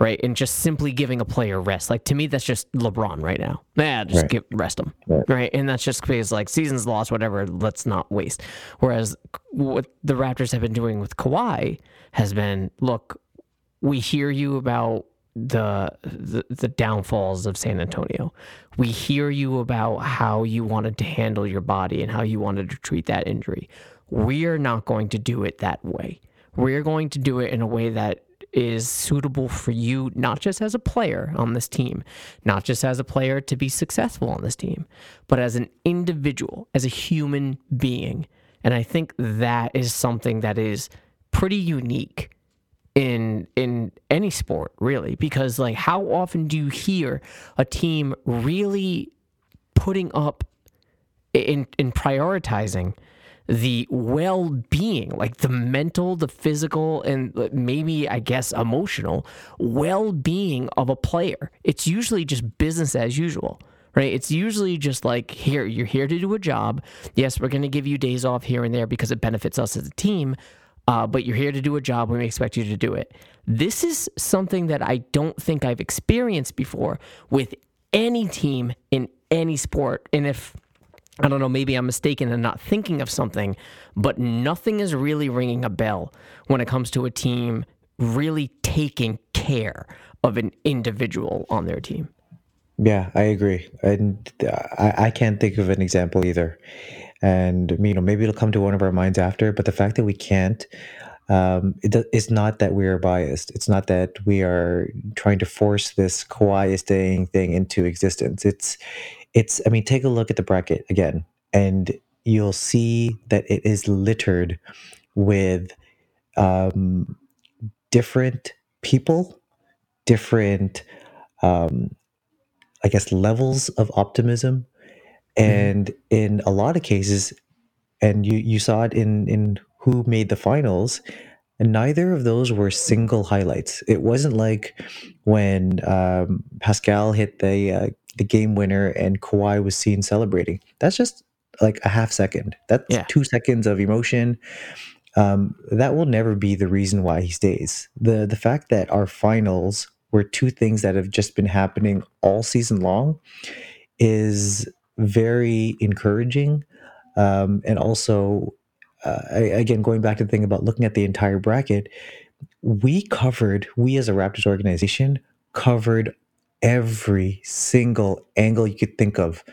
right? And just simply giving a player rest. Like to me, that's just LeBron right now. Yeah, just Right. give rest him, Right. right. And that's just because like seasons lost, whatever. Let's not waste. Whereas what the Raptors have been doing with Kawhi has been, look, we hear you about the, the the downfalls of San Antonio. We hear you about how you wanted to handle your body and how you wanted to treat that injury. We are not going to do it that way. We're going to do it in a way that is suitable for you, not just as a player on this team, not just as a player to be successful on this team, but as an individual, as a human being. And I think that is something that is pretty unique in in any sport really because like how often do you hear a team really putting up in in prioritizing the well-being like the mental the physical and maybe i guess emotional well-being of a player. It's usually just business as usual right? It's usually just like here you're here to do a job. Yes we're going to give you days off here and there because it benefits us as a team uh, but you're here to do a job. And we expect you to do it. This is something that i don't think i've experienced before with any team in any sport. And if I don't know, maybe I'm mistaken and not thinking of something, but nothing is really ringing a bell when it comes to a team really taking care of an individual on their team. Yeah, I agree, and uh, I, I can't think of an example either. And you know, maybe it'll come to one of our minds after. But the fact that we can't, um, it, it's not that we are biased. It's not that we are trying to force this Kawhi staying thing into existence. It's, it's. I mean, take a look at the bracket again, and you'll see that it is littered with um, different people, different. Um, I guess levels of optimism, and in a lot of cases, and you you saw it in in who made the finals, and neither of those were single highlights. It wasn't like when um, Pascal hit the uh, the game winner and Kawhi was seen celebrating. That's just like a half second. That's Yeah. two seconds of emotion. Um, that will never be the reason why he stays. the The fact that our finals were two things that have just been happening all season long is very encouraging, um, and also, uh, I- again, going back to the thing about looking at the entire bracket, we covered, we as a Raptors organization covered every single angle you could think of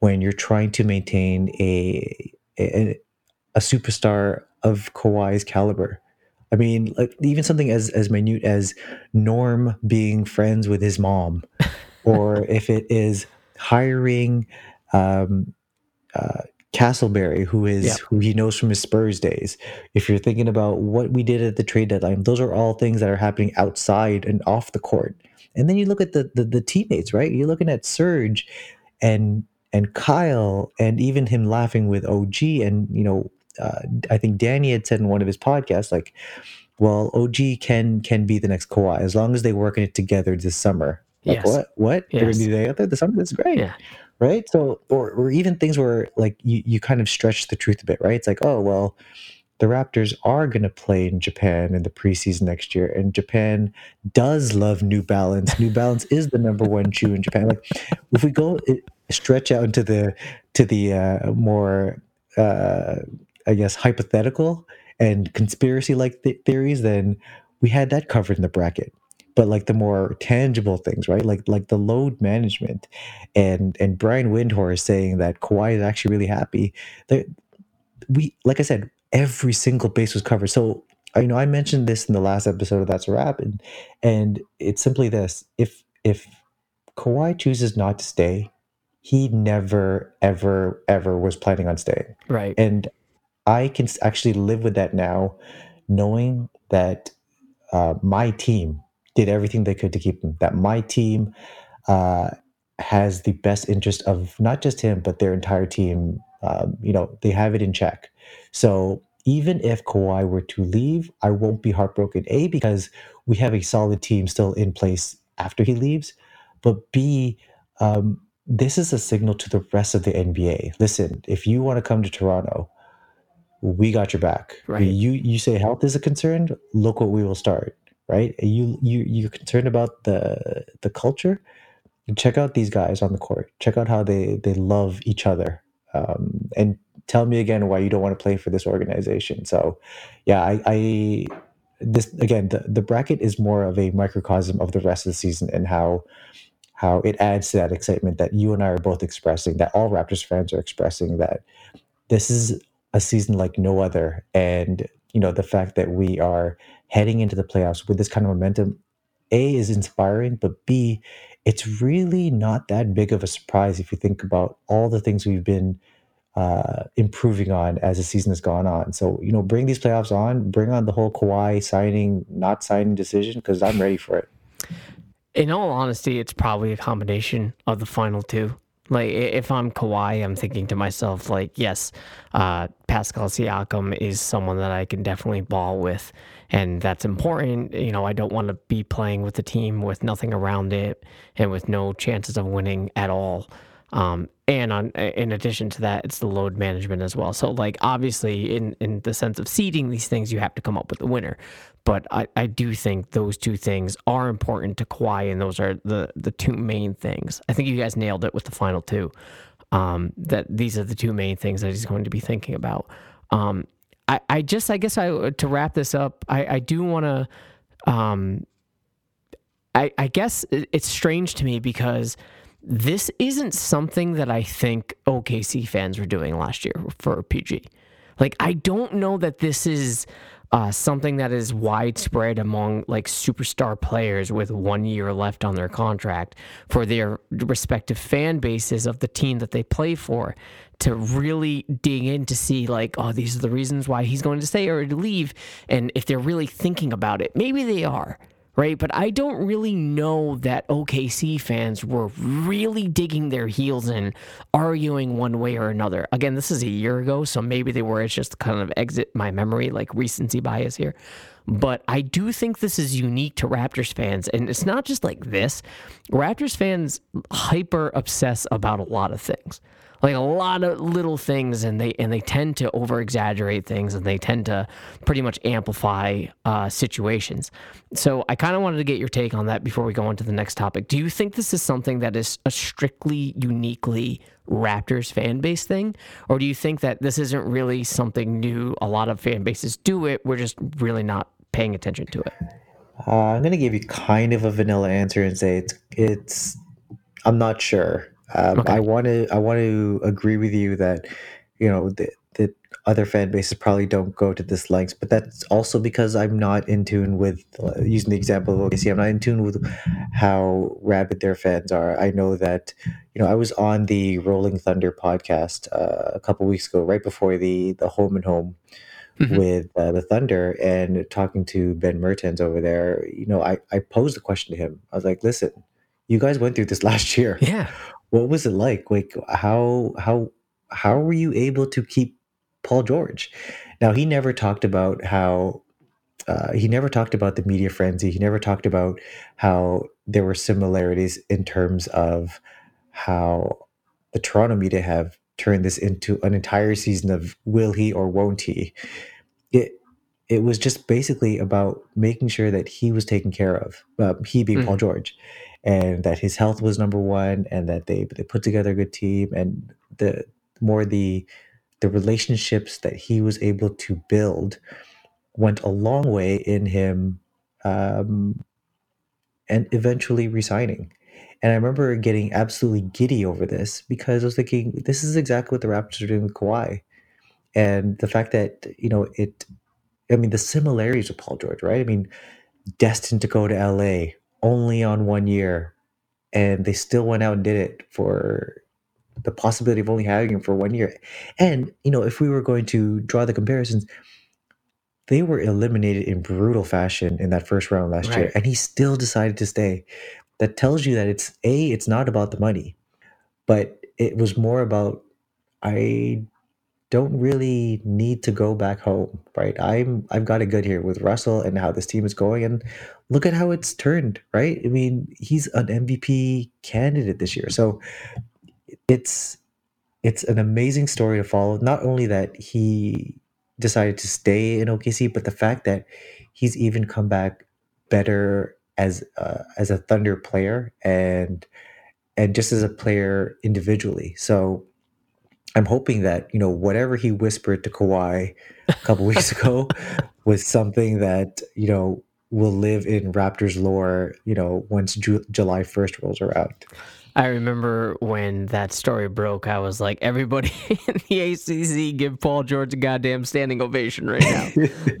when you're trying to maintain a a, a superstar of Kawhi's caliber. I mean, like even something as as minute as Norm being friends with his mom, or if it is hiring um, uh, Castleberry, who is Yeah. who he knows from his Spurs days. If you're thinking about what we did at the trade deadline, those are all things that are happening outside and off the court. And then you look at the the, the teammates, right? You're looking at Serge and and Kyle, and even him laughing with OG, and you know, uh, I think Danny had said in one of his podcasts, like, well, OG can can be the next Kawhi as long as they work in it together this summer. Like Yes. what? What? They're Yes. gonna be together this summer? That's great Yeah. right so or, or even things where like you, you kind of stretch the truth a bit right it's like oh well the raptors are going to play in japan in the preseason next year and japan does love new balance. New balance is the number one shoe in japan. Like if we go it, stretch out into the to the uh, more uh, i guess hypothetical and conspiracy like th- theories then we had that covered in the bracket. But like the more tangible things right? Like like the load management and and Brian Windhorst saying that Kawhi is actually really happy. There, we like I said, every single base was covered. So you know I mentioned this in the last episode of That's a Wrap, and and it's simply this: if if Kawhi chooses not to stay, he never ever ever was planning on staying, Right. and I can actually live with that now, knowing that uh, my team did everything they could to keep him. That my team uh, has the best interest of not just him but their entire team. Um, you know, they have it in check. So even if Kawhi were to leave, I won't be heartbroken. A because we have a solid team still in place after he leaves, but B, um, this is a signal to the rest of the NBA. Listen, if you want to come to Toronto, we got your back. Right. You you say health is a concern. Look what we will start. Right. You you you're concerned about the the culture. Check out these guys on the court. Check out how they they love each other. Um, and tell me again why you don't want to play for this organization. So, yeah, I, I this again the, the bracket is more of a microcosm of the rest of the season and how how it adds to that excitement that you and I are both expressing, that all Raptors fans are expressing that this is a season like no other. And, you know, the fact that we are heading into the playoffs with this kind of momentum, A, is inspiring, but B, it's really not that big of a surprise if you think about all the things we've been uh, improving on as the season has gone on. So, you know, bring these playoffs on, bring on the whole Kawhi signing, not signing decision, because I'm ready for it. In all honesty, it's probably a combination of the final two. Like if I'm Kawhi, I'm thinking to myself, like, yes, uh, Pascal Siakam is someone that I can definitely ball with, and that's important. You know, I don't want to be playing with a team with nothing around it and with no chances of winning at all. Um, and on in addition to that, it's the load management as well. So like obviously in in the sense of seeding these things, you have to come up with a winner. But I, I do think those two things are important to Kawhi, and those are the the two main things. I think you guys nailed it with the final two. Um, that these are the two main things that he's going to be thinking about. Um, I, I just I guess I to wrap this up, I, I do want to um, I, I guess it's strange to me because this isn't something that I think OKC fans were doing last year for PG. Like, I don't know that this is uh, something that is widespread among like superstar players with one year left on their contract for their respective fan bases of the team that they play for to really dig in to see like oh these are the reasons why he's going to stay or to leave and if they're really thinking about it maybe they are right? But I don't really know that OKC fans were really digging their heels in, arguing one way or another. Again, this is a year ago, so maybe they were. It's just kind of exit my memory, like recency bias here. But I do think this is unique to Raptors fans. And it's not just like this. Raptors fans hyper obsess about a lot of things like a lot of little things and they and they tend to over exaggerate things and they tend to pretty much amplify uh, situations. So i kind of wanted to get your take on that before we go on to the next topic. Do you think this is something that is a strictly uniquely raptors fan base thing? Or do you think that this isn't really something new? A lot of fan bases do it we're just really not paying attention to it. Uh, i'm going to give you kind of a vanilla answer and say it's it's i'm not sure um, okay. I want to I want to agree with you that you know the, the other fan bases probably don't go to this lengths, but that's also because I'm not in tune with uh, using the example of OKC. I'm not in tune with how rabid their fans are. I know that you know I was on the Rolling Thunder podcast uh, a couple weeks ago, right before the the home and home. Mm-hmm. With uh, the Thunder and talking to Ben Mertens over there, you know, I, I posed a question to him. I was like, listen, you guys went through this last year. Yeah what was it like? Like how how how were you able to keep Paul George? Now he never talked about how uh, he never talked about the media frenzy. He never talked about how there were similarities in terms of how the Toronto media have turned this into an entire season of will he or won't he. It it was just basically about making sure that he was taken care of. Uh, he being mm. Paul George, and that his health was number one and that they they put together a good team and the more the the relationships that he was able to build went a long way in him um, and eventually resigning. And I remember getting absolutely giddy over this because I was thinking, this is exactly what the Raptors are doing with Kawhi. And the fact that, you know, it, I mean, the similarities of Paul George, right? I mean, destined to go to LA, only on one year, and they still went out and did it for the possibility of only having him for one year. And you know, if we were going to draw the comparisons, they were eliminated in brutal fashion in that first round last right. year, and he still decided to stay. That tells you that it's a, it's not about the money, but it was more about I don't really need to go back home, right? I'm I've got it good here with Russell and how this team is going, and look at how it's turned, right? I mean, he's an MVP candidate this year, so it's it's an amazing story to follow. Not only that he decided to stay in OKC, but the fact that he's even come back better as uh, as a Thunder player and and just as a player individually. So I'm hoping that you know whatever he whispered to Kawhi a couple weeks ago was something that you know will live in Raptors lore. You know, once Ju- July 1st rolls around. I remember when that story broke, I was like, everybody in the ACC give Paul George a goddamn standing ovation right now.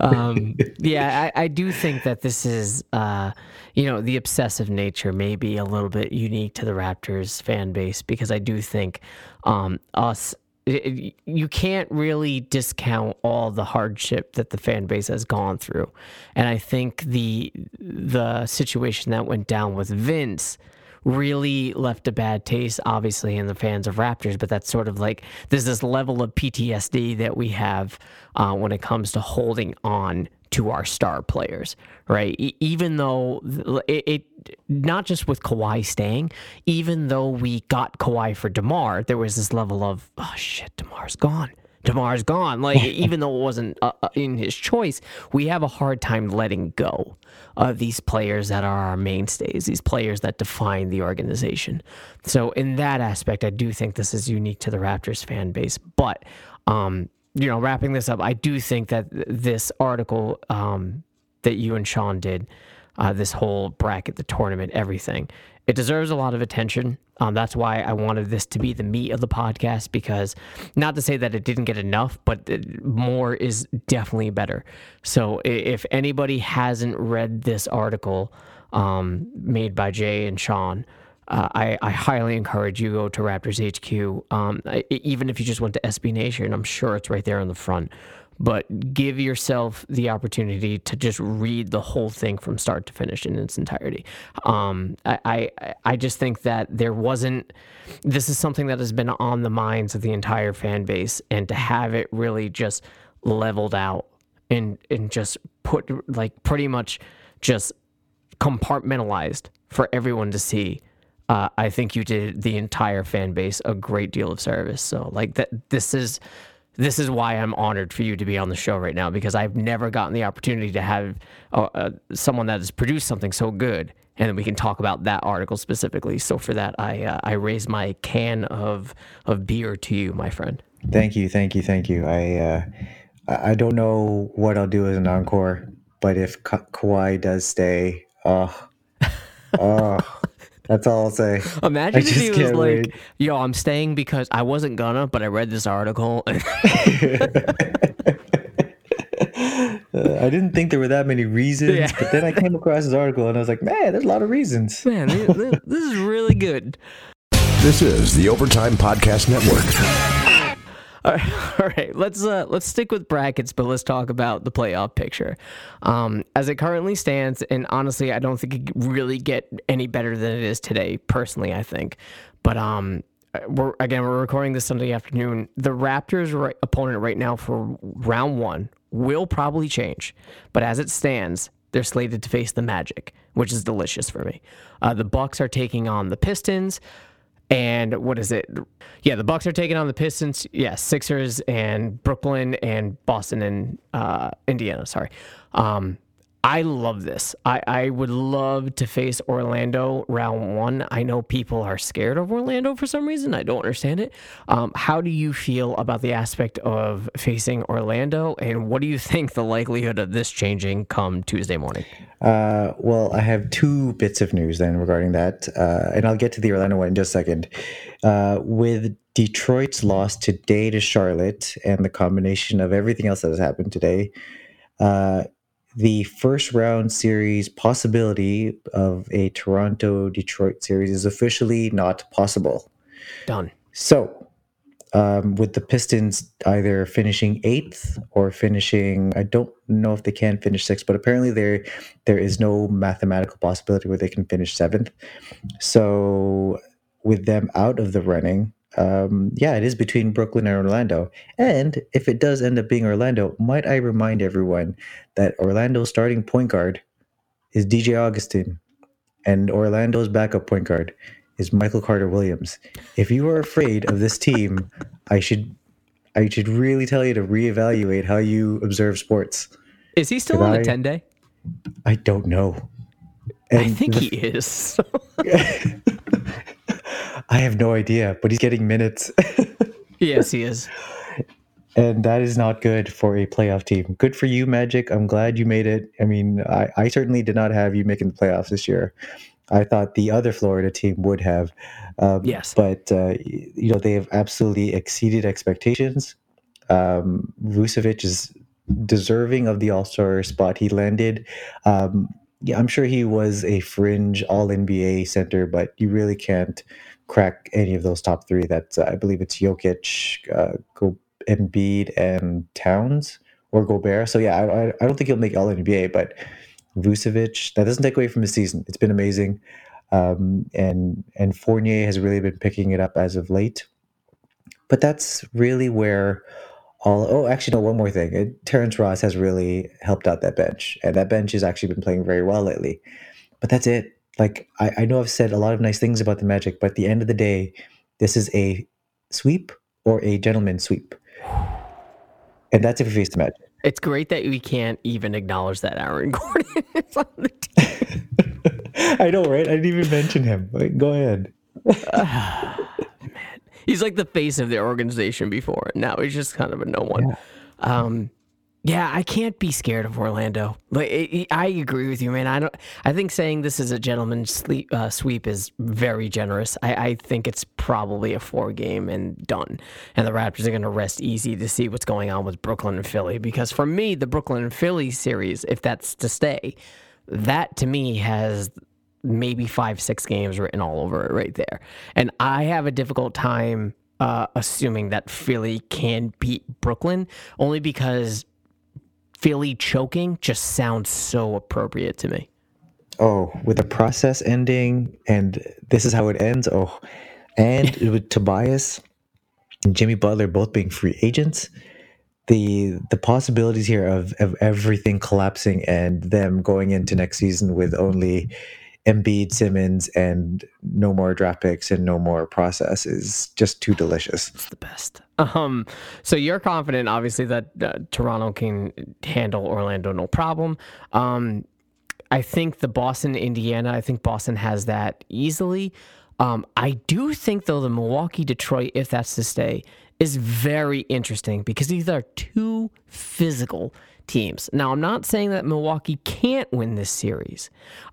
um, yeah, I, I, do think that this is, uh, you know, the obsessive nature may be a little bit unique to the Raptors fan base because I do think um, us you can't really discount all the hardship that the fan base has gone through, and I think the the situation that went down with Vince really left a bad taste, obviously, in the fans of Raptors. But that's sort of like there's this level of PTSD that we have uh, when it comes to holding on to our star players, right? E- even though it, it, not just with Kawhi staying, even though we got Kawhi for DeMar, there was this level of, oh shit, DeMar's gone. DeMar's gone. Like, even though it wasn't uh, uh, in his choice, we have a hard time letting go of these players that are our mainstays, these players that define the organization. So, in that aspect, I do think this is unique to the Raptors fan base. But, um, you know, wrapping this up, I do think that this article um, that you and Sean did, uh, this whole bracket, the tournament, everything, it deserves a lot of attention. Um, that's why I wanted this to be the meat of the podcast because, not to say that it didn't get enough, but more is definitely better. So, if anybody hasn't read this article um, made by Jay and Sean, uh, I, I, highly encourage you go to Raptors HQ. Um, even if you just went to SB Nation, I'm sure it's right there on the front but give yourself the opportunity to just read the whole thing from start to finish in its entirety. Um, I, I, I just think that there wasn't. This is something that has been on the minds of the entire fan base, and to have it really just leveled out and and just put like pretty much just compartmentalized for everyone to see. Uh, I think you did the entire fan base a great deal of service. So like that, this is this is why I'm honored for you to be on the show right now because I've never gotten the opportunity to have uh, uh, someone that has produced something so good, and then we can talk about that article specifically. So for that, I uh, I raise my can of of beer to you, my friend. Thank you, thank you, thank you. I uh, I don't know what I'll do as an encore, but if Ka- Kawhi does stay, oh, oh. That's all I'll say. Imagine if he was like, wait. "Yo, I'm staying because I wasn't gonna, but I read this article." uh, I didn't think there were that many reasons, yeah. but then I came across this article and I was like, "Man, there's a lot of reasons." Man, this, this is really good. This is the Overtime Podcast Network. All right, let's uh, let's stick with brackets, but let's talk about the playoff picture. Um, as it currently stands, and honestly, I don't think it really get any better than it is today. Personally, I think, but um, we're again we're recording this Sunday afternoon. The Raptors' right, opponent right now for round one will probably change, but as it stands, they're slated to face the Magic, which is delicious for me. Uh, the Bucks are taking on the Pistons. And what is it? Yeah, the Bucks are taking on the Pistons. Yeah, Sixers and Brooklyn and Boston and uh, Indiana. Sorry. Um, I love this. I, I would love to face Orlando round one. I know people are scared of Orlando for some reason. I don't understand it. Um, how do you feel about the aspect of facing Orlando, and what do you think the likelihood of this changing come Tuesday morning? Uh, well, I have two bits of news then regarding that, uh, and I'll get to the Orlando one in just a second. Uh, with Detroit's loss today to Charlotte and the combination of everything else that has happened today, uh, the first round series possibility of a Toronto Detroit series is officially not possible. Done. So, um, with the Pistons either finishing eighth or finishing, I don't know if they can finish sixth, but apparently there there is no mathematical possibility where they can finish seventh. So, with them out of the running, um, yeah, it is between Brooklyn and Orlando. And if it does end up being Orlando, might I remind everyone that Orlando's starting point guard is DJ Augustin, and Orlando's backup point guard is Michael Carter Williams. If you are afraid of this team, I should I should really tell you to reevaluate how you observe sports. Is he still on I- a 10 day? I don't know. I think the- he is. I have no idea, but he's getting minutes. yes, he is. and that is not good for a playoff team. Good for you, Magic. I'm glad you made it. I mean, I, I certainly did not have you making the playoffs this year. I thought the other Florida team would have. Um, Yes. But, uh, you know, they have absolutely exceeded expectations. Um, Vucevic is deserving of the All Star spot he landed. Um, yeah, I'm sure he was a fringe All NBA center, but you really can't crack any of those top three. That's uh, I believe it's Jokic, uh, Go- Embiid, and Towns or Gobert. So yeah, I, I- don't think he'll make All NBA, but Vucevic that doesn't take away from his season. It's been amazing, um, and and Fournier has really been picking it up as of late. But that's really where all. Oh, actually, no. One more thing. Uh, Terrence Ross has really helped out that bench, and that bench has actually been playing very well lately. But that's it. Like I, I know I've said a lot of nice things about the Magic, but at the end of the day, this is a sweep or a gentleman sweep, and that's if we face the Magic. It's great that we can't even acknowledge that Aaron Gordon is on the team. I know, right? I didn't even mention him. Wait, go ahead. Man, He's like the face of the organization before. Now he's just kind of a no one. Um, yeah, I can't be scared of Orlando. Like I I agree with you, man. I don't. I think saying this is a gentleman's sleep, uh, sweep is very generous. I, I think it's probably a four game and done. And the Raptors are going to rest easy to see what's going on with Brooklyn and Philly. Because for me, the Brooklyn and Philly series, if that's to stay, that to me has maybe five, six games written all over it right there. And I have a difficult time uh, assuming that Philly can beat Brooklyn only because Philly choking just sounds so appropriate to me. Oh, with the process ending, and this is how it ends. Oh, and with Tobias and Jimmy Butler both being free agents, the the possibilities here of of everything collapsing and them going into next season with only Embiid, Simmons, and no more draft picks and no more process is just too delicious. It's the best. Um, so you're confident, obviously, that uh, Toronto can handle Orlando no problem. Um, I think the Boston, Indiana, I think Boston has that easily. Um, I do think though the Milwaukee, Detroit, if that's to stay, is very interesting because these are two physical teams. Now, I'm not saying that Milwaukee can't win this series.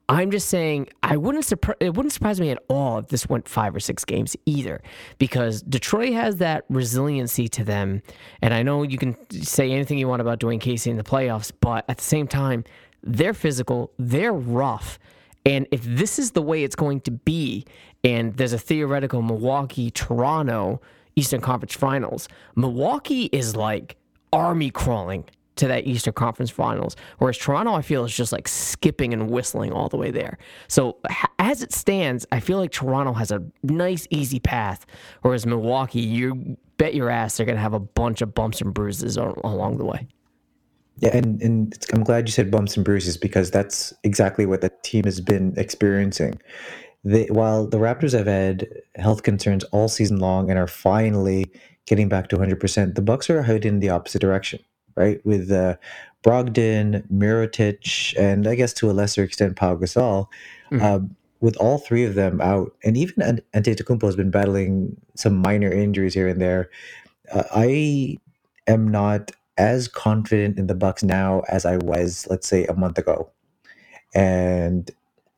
I'm just saying I wouldn't surpri- it wouldn't surprise me at all if this went five or six games either, because Detroit has that resiliency to them. And I know you can say anything you want about Dwane Casey in the playoffs, but at the same time, they're physical, they're rough. And if this is the way it's going to be, and there's a theoretical Milwaukee Toronto Eastern Conference Finals, Milwaukee is like army crawling to that Eastern Conference Finals, whereas Toronto, I feel, is just like skipping and whistling all the way there. So as it stands, I feel like Toronto has a nice, easy path, whereas Milwaukee, you bet your ass they're going to have a bunch of bumps and bruises along the way. Yeah, and, and I'm glad you said bumps and bruises because that's exactly what the team has been experiencing. They, while the Raptors have had health concerns all season long and are finally getting back to 100%, the Bucks are headed in the opposite direction, right? With uh, Brogdon, Mirotic, and I guess to a lesser extent Pau Gasol, Mhm. um, with all three of them out, and even Ant- Antetokounmpo has been battling some minor injuries here and there. Uh, I am not as confident in the Bucks now as I was, let's say, a month ago. And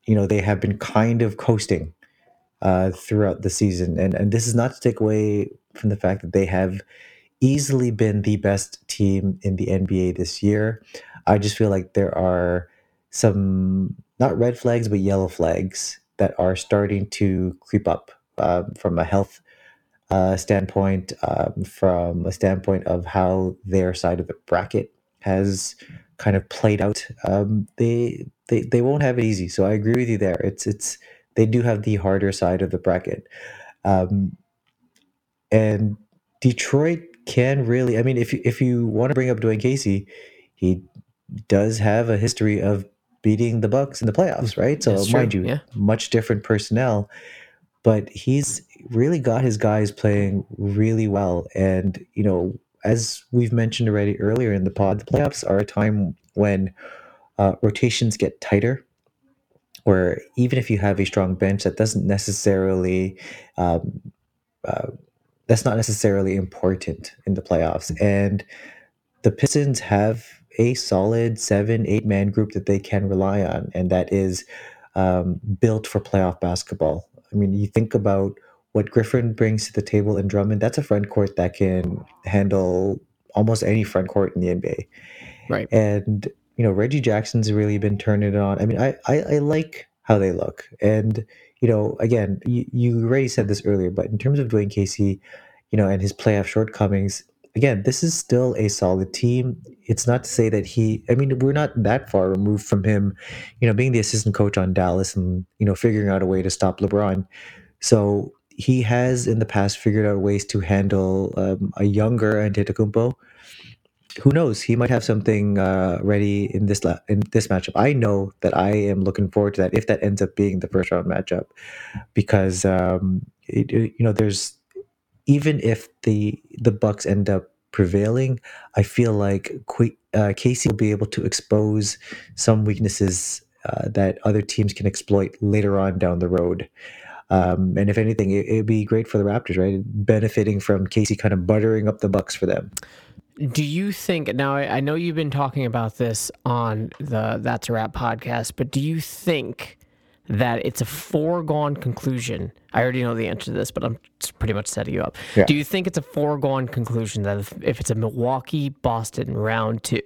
you know they have been kind of coasting uh, throughout the season, and and this is not to take away from the fact that they have easily been the best team in the NBA this year. I just feel like there are some not red flags but yellow flags that are starting to creep up um, from a health uh, standpoint, um, from a standpoint of how their side of the bracket has kind of played out. Um, they they they won't have it easy. So I agree with you there. It's it's they do have the harder side of the bracket. Um, and Detroit can really. I mean, if you, if you want to bring up Dwane Casey, he does have a history of beating the Bucks in the playoffs, right? So That's mind true, you, yeah. much different personnel, but he's really got his guys playing really well. And you know, as we've mentioned already earlier in the pod, the playoffs are a time when uh, rotations get tighter. Where even if you have a strong bench, that doesn't necessarily um, uh, that's not necessarily important in the playoffs. And the Pistons have a solid seven, eight man group that they can rely on, and that is um, built for playoff basketball. I mean, you think about what Griffin brings to the table and Drummond, that's a front court that can handle almost any front court in the NBA. Right. And, you know, Reggie Jackson's really been turning it on. I mean, I, I, I like how they look. And, you know, again, you, you already said this earlier, but in terms of Dwane Casey, you know, and his playoff shortcomings, again, this is still a solid team. It's not to say that he, I mean, we're not that far removed from him, you know, being the assistant coach on Dallas and, you know, figuring out a way to stop LeBron. So he has in the past figured out ways to handle um, a younger Antetokounmpo. Who knows? He might have something uh, ready in this la- in this matchup. I know that I am looking forward to that if that ends up being the first round matchup, because um, it, it- you know there's even if the the Bucks end up prevailing, I feel like uh, Casey will be able to expose some weaknesses uh, that other teams can exploit later on down the road. Um, and if anything, it, it'd be great for the Raptors, right? Benefiting from Casey kind of buttering up the Bucks for them. Do you think now? I, I know you've been talking about this on the That's a Wrap podcast, but do you think that it's a foregone conclusion? I already know the answer to this, but I'm pretty much setting you up. Yeah. Do you think it's a foregone conclusion that if, if it's a Milwaukee Boston round two,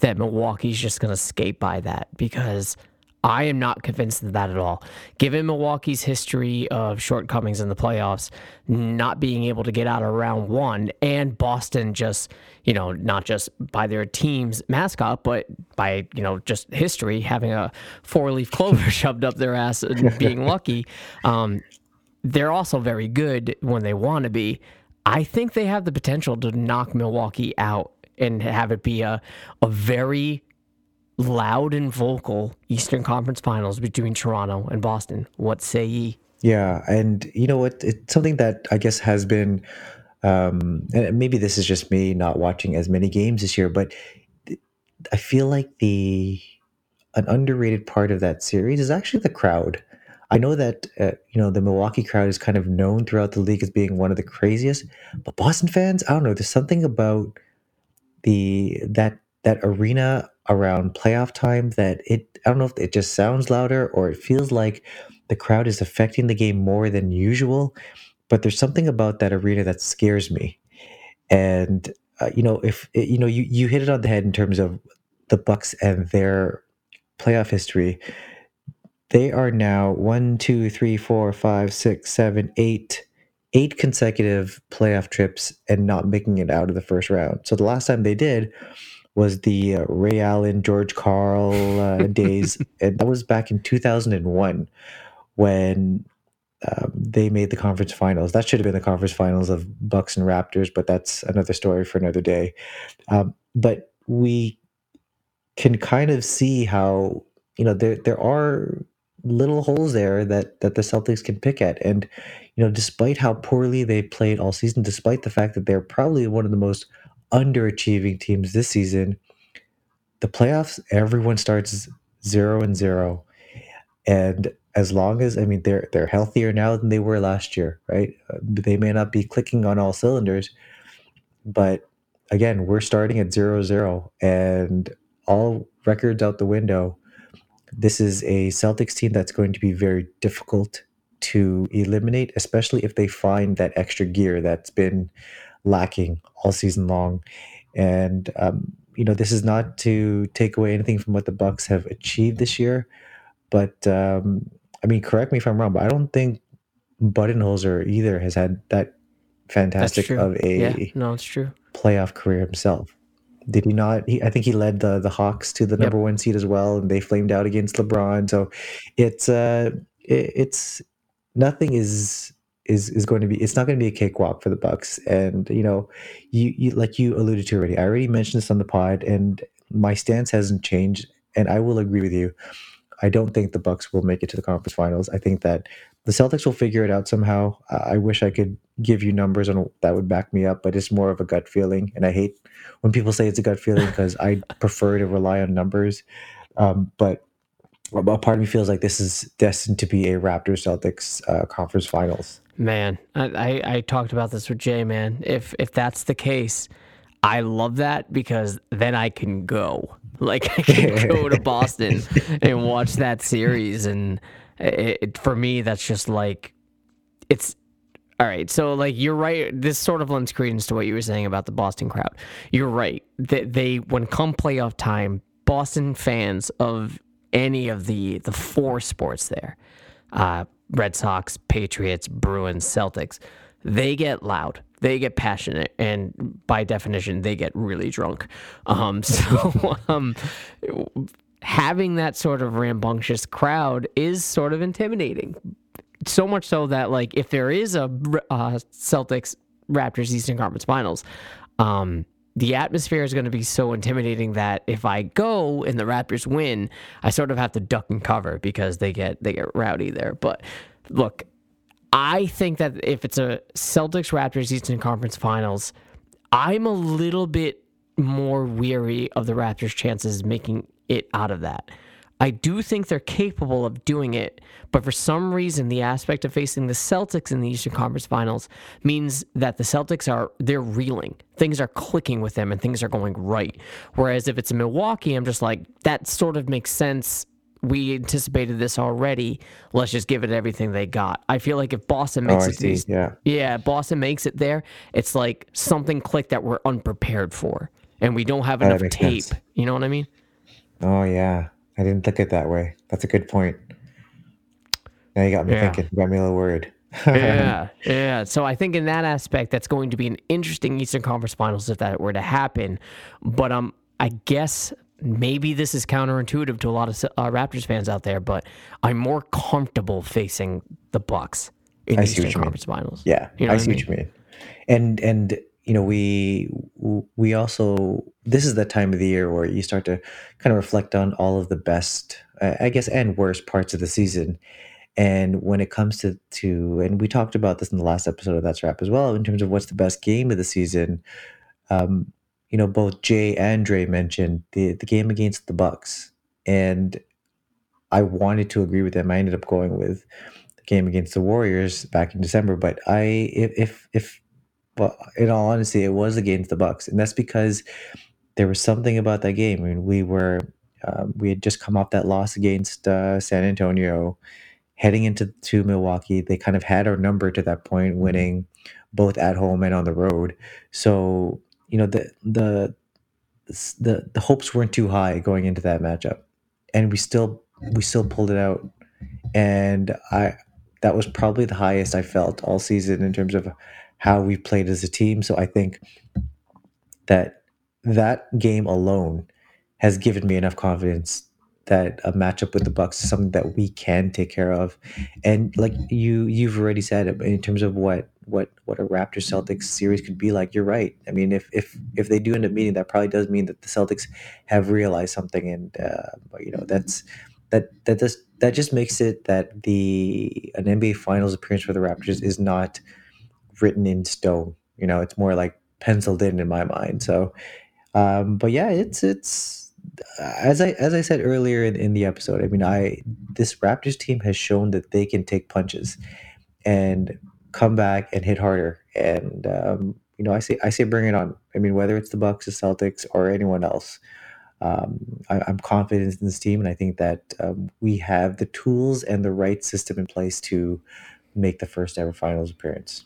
that Milwaukee's just going to skate by that? Because I am not convinced of that at all. Given Milwaukee's history of shortcomings in the playoffs, not being able to get out of round one, and Boston just, you know, not just by their team's mascot, but by, you know, just history, having a four leaf clover shoved up their ass and being lucky. Um, they're also very good when they want to be. I think they have the potential to knock Milwaukee out and have it be a, a very loud and vocal Eastern Conference Finals between Toronto and Boston. What say ye? Yeah, and you know what? It's something that I guess has been, um, and maybe this is just me not watching as many games this year, but I feel like the an underrated part of that series is actually the crowd. I know that uh, you know the Milwaukee crowd is kind of known throughout the league as being one of the craziest, but Boston fans, I don't know, there's something about the that that arena around playoff time that it I don't know if it just sounds louder or it feels like the crowd is affecting the game more than usual, but there's something about that arena that scares me. And uh, you know, if you know, you you hit it on the head in terms of the Bucks and their playoff history. They are now one, two, three, four, five, six, seven, eight, eight consecutive playoff trips and not making it out of the first round. So the last time they did was the uh, Ray Allen, George Karl uh, days, and that was back in 2001 when um, they made the conference finals. That should have been the conference finals of Bucks and Raptors, but that's another story for another day. Um, but we can kind of see how you know there there are little holes there that that the Celtics can pick at, and you know despite how poorly they played all season, despite the fact that they're probably one of the most underachieving teams this season, the playoffs everyone starts zero and zero, and as long as I mean they're they're healthier now than they were last year, right? Uh, they may not be clicking on all cylinders, but again, we're starting at zero zero, and all records out the window. This is a Celtics team that's going to be very difficult to eliminate, especially if they find that extra gear that's been lacking all season long. And um, you know, this is not to take away anything from what the Bucks have achieved this year, but um, I mean, correct me if I'm wrong, but I don't think Budenholzer either has had that fantastic of a yeah, no, it's true. playoff career himself. Did he not? He, I think he led the the Hawks to the Yep. number one seed as well, and they flamed out against LeBron. So it's uh, it, it's nothing is is is going to be it's not going to be a cakewalk for the Bucks. And you know, you you like you alluded to already. I already mentioned this on the pod, and my stance hasn't changed. And I will agree with you. I don't think the Bucks will make it to the conference finals. I think that the Celtics will figure it out somehow. I wish I could give you numbers on that would back me up, but it's more of a gut feeling. And I hate when people say it's a gut feeling because I prefer to rely on numbers. Um, but a part of me feels like this is destined to be a Raptors Celtics uh, conference finals. Man, I, I, I talked about this with Jay. Man, if if that's the case, I love that because then I can go. Like I can go to Boston and watch that series, and it, it, for me, that's just like it's all right. So like you're right. This sort of lends credence to what you were saying about the Boston crowd. You're right. They, they when come playoff time, Boston fans of any of the the four sports there, uh, Red Sox, Patriots, Bruins, Celtics, they get loud. They get passionate and by definition they get really drunk. Um, so um, having that sort of rambunctious crowd is sort of intimidating. So much so that like if there is a uh, celtics raptors eastern conference finals um, the atmosphere is going to be so intimidating that if I go and the Raptors win, I sort of have to duck and cover because they get they get rowdy there. But look, I think that if it's a Celtics Raptors Eastern Conference Finals, I'm a little bit more weary of the Raptors' chances making it out of that. I do think they're capable of doing it, but for some reason, the aspect of facing the Celtics in the Eastern Conference Finals means that the Celtics are they're reeling. Things are clicking with them, and things are going right. Whereas if it's Milwaukee, I'm just like that sort of makes sense we anticipated this already. Let's just give it everything they got. I feel like if Boston makes oh, it, these, yeah, yeah, Boston makes it there. It's like something clicked that we're unprepared for, and we don't have Oh, that enough tape. sense. You know what I mean? Oh yeah, I didn't look at it that way. That's a good point. Now you got me Yeah. thinking. You got me a little worried. yeah, yeah. So I think in that aspect, that's going to be an interesting Eastern Conference Finals if that were to happen. But um, I guess maybe this is counterintuitive to a lot of uh, Raptors fans out there, but I'm more comfortable facing the Bucks in I see Eastern you mean. Conference Finals. Yeah, You know I what I see mean? what you mean. And and you know we we also this is the time of the year where you start to kind of reflect on all of the best, uh, I guess, and worst parts of the season. And when it comes to to and we talked about this in the last episode of That's Rap as well in terms of what's the best game of the season. Um, you know, both Jay and Dre mentioned the the game against the Bucks, and I wanted to agree with them. I ended up going with the game against the Warriors back in December, but I if if, well, in all honesty, it was against the Bucks, and that's because there was something about that game. I mean, we were um, we had just come off that loss against uh, San Antonio, heading into to Milwaukee. They kind of had our number to that point, winning both at home and on the road. So you know the the the the hopes weren't too high going into that matchup, and we still we still pulled it out. And I that was probably the highest I felt all season in terms of how we played as a team. So I think that that game alone has given me enough confidence that a matchup with the Bucks is something that we can take care of. And like you you've already said in terms of what what what a Raptors Celtics series could be like. You're right. I mean, if if if they do end up meeting, that probably does mean that the Celtics have realized something, and uh, you know that's that that just that just makes it that the an NBA Finals appearance for the Raptors is not written in stone. You know, it's more like penciled in in my mind. So, um, but yeah, it's it's as I as I said earlier in, in the episode. I mean, I this Raptors team has shown that they can take punches and come back and hit harder. And um, you know, I say I say bring it on. I mean, whether it's the Bucks, the Celtics, or anyone else. Um, I, I'm confident in this team, and I think that um, we have the tools and the right system in place to make the first ever finals appearance.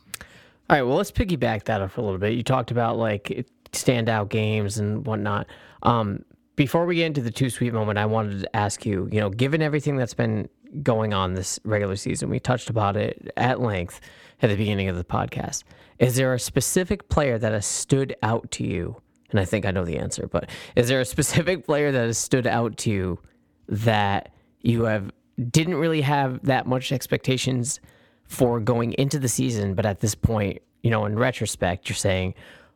All right, well, let's piggyback that up for a little bit. You talked about like standout games and whatnot. Um, before we get into the too sweet moment, I wanted to ask you, you know, given everything that's been going on this regular season, we touched about it at length at the beginning of the podcast. Is there a specific player that has stood out to you? And I think I know the answer, but is there a specific player that has stood out to you that you have didn't really have that much expectations for going into the season, but at this point, you know, in retrospect, you're saying,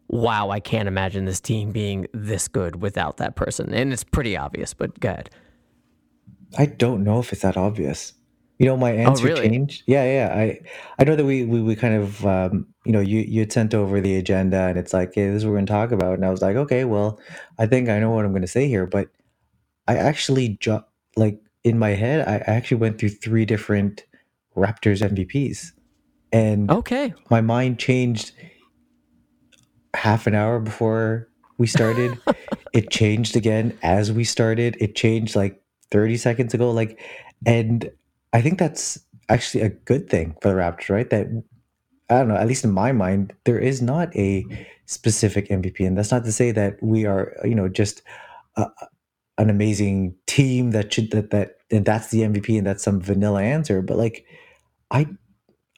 wow, I can't imagine this team being this good without that person. And it's pretty obvious, but go ahead. I don't know if it's that obvious. You know, my answer really? changed. Yeah, yeah. I I know that we we, we kind of um, you know you you had sent over the agenda and it's like, hey, this is what we're going to talk about, and I was like, okay, well, I think I know what I'm going to say here, but I actually ju- like in my head, I actually went through three different Raptors MVPs, and Okay. my mind changed half an hour before we started. it changed again as we started. It changed like 30 seconds ago. Like, and I think that's actually a good thing for the Raptors, right? That I don't know, at least in my mind, there is not a specific MVP. And that's not to say that we are, you know, just a, an amazing team that should that that and that's the MVP and that's some vanilla answer. But like I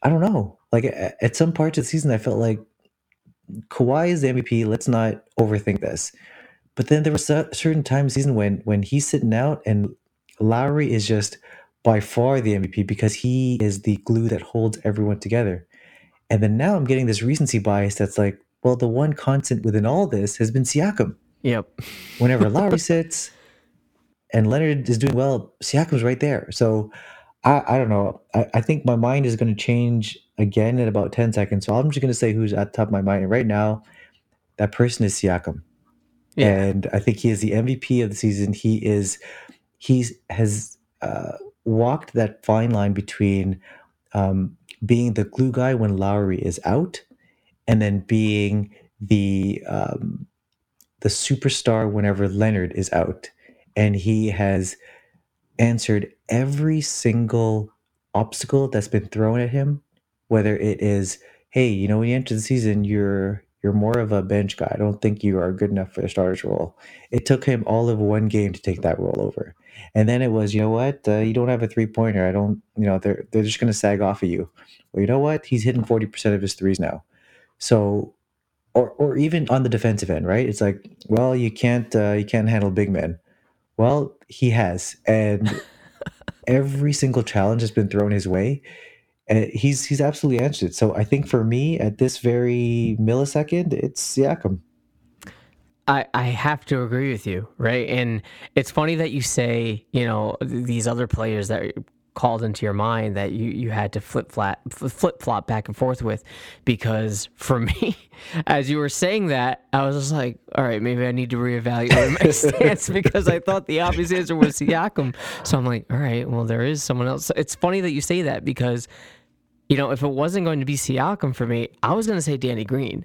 I don't know. Like at some parts of the season I felt like Kawhi is the MVP. Let's not overthink this. But then there was a certain time season when when he's sitting out and Lowry is just by far the MVP because he is the glue that holds everyone together. And then now I'm getting this recency bias that's like, well, the one constant within all this has been Siakam. Yep. Whenever Lowry sits and Leonard is doing well, Siakam's right there. So I, I don't know. I, I think my mind is going to change again in about 10 seconds. So I'm just going to say who's at the top of my mind. And right now, that person is Siakam. Yeah. And I think he is the MVP of the season. He is, he's has uh, walked that fine line between um, being the glue guy when Lowry is out and then being the, um, the superstar whenever Leonard is out. And he has answered every single obstacle that's been thrown at him, whether it is, hey, you know, when you enter the season, you're you're more of a bench guy. I don't think you are good enough for the starter's role. It took him all of one game to take that role over. And then it was, you know what, uh, you don't have a three pointer. I don't, you know, they're they're just going to sag off of you. Well, you know what, he's hitting forty percent of his threes now. So, or or even on the defensive end, right? It's like, well, you can't uh, you can't handle big men. Well, he has, and every single challenge has been thrown his way, and he's he's absolutely answered it. So I think for me, at this very millisecond, it's Siakam. I, I have to agree with you, right? And it's funny that you say, you know, these other players that called into your mind that you, you had to flip flat flip flop back and forth with, because for me, as you were saying that, I was just like, all right, maybe I need to reevaluate my stance because I thought the obvious answer was Siakam. So I'm like, all right, well, there is someone else. It's funny that you say that because, you know, if it wasn't going to be Siakam for me, I was going to say Danny Green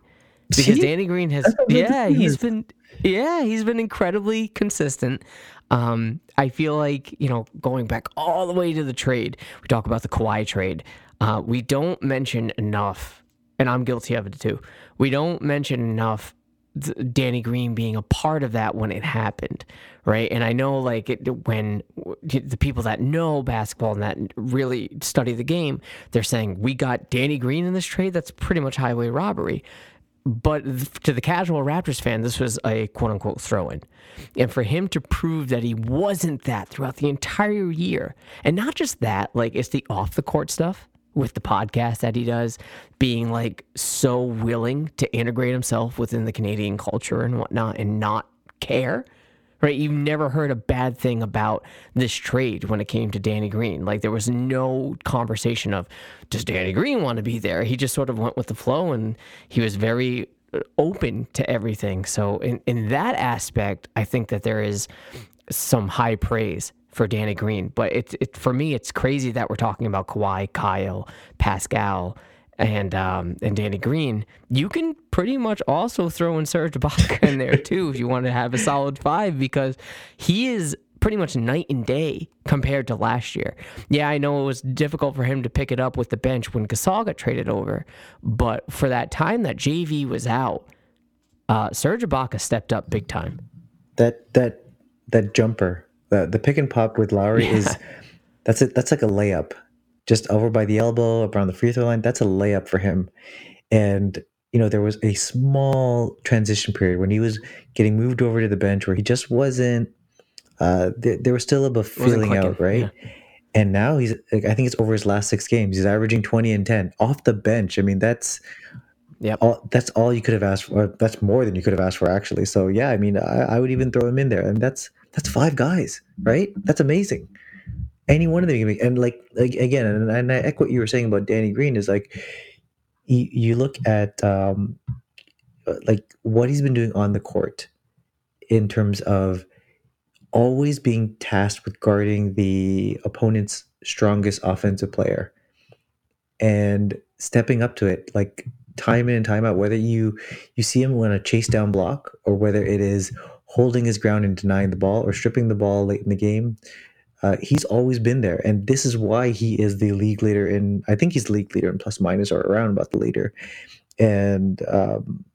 because See? Danny Green has yeah he's been yeah he's been incredibly consistent. Um, I feel like you know going back all the way to the trade. We talk about the Kawhi trade. Uh, we don't mention enough, and I'm guilty of it too. We don't mention enough Danny Green being a part of that when it happened, right? And I know like it, when the people that know basketball and that really study the game, they're saying we got Danny Green in this trade. That's pretty much highway robbery. But to the casual Raptors fan, this was a quote unquote throw in. And for him to prove that he wasn't that throughout the entire year, and not just that, like it's the off the court stuff with the podcast that he does, being like so willing to integrate himself within the Canadian culture and whatnot and not care. Right, you've never heard a bad thing about this trade when it came to Danny Green. Like there was no conversation of does Danny Green want to be there. He just sort of went with the flow, and he was very open to everything. So in in that aspect, I think that there is some high praise for Danny Green. But it's it for me, it's crazy that we're talking about Kawhi, Kyle, Pascal, and um, and Danny Green. You can pretty much also throw in Serge Ibaka in there too if you want to have a solid five because he is pretty much night and day compared to last year. Yeah, I know it was difficult for him to pick it up with the bench when Gasol got traded over, but for that time that JV was out, uh, Serge Ibaka stepped up big time. That that that jumper, the the pick and pop with Lowry is that's it. That's like a layup, just over by the elbow, around the free throw line. That's a layup for him. And you know there was a small transition period when he was getting moved over to the bench where he just wasn't. Uh, there, there was still a bit feeling out, right? and now he's like, I think it's over his last six games. He's averaging 20 and 10 off the bench. I mean, that's yeah, that's all you could have asked for. That's more than you could have asked for actually. So yeah, I mean, I, I would even throw him in there. And that's that's five guys, right? That's amazing. Any one of them can be, and like, like again, and, and I echo what you were saying about Danny Green is like, you, you look at um, like what he's been doing on the court in terms of always being tasked with guarding the opponent's strongest offensive player and stepping up to it like time in and time out whether you you see him when a chase down block or whether it is holding his ground and denying the ball or stripping the ball late in the game uh, he's always been there. And this is why he is the league leader in i think he's league leader in plus minus or around about the leader. And um,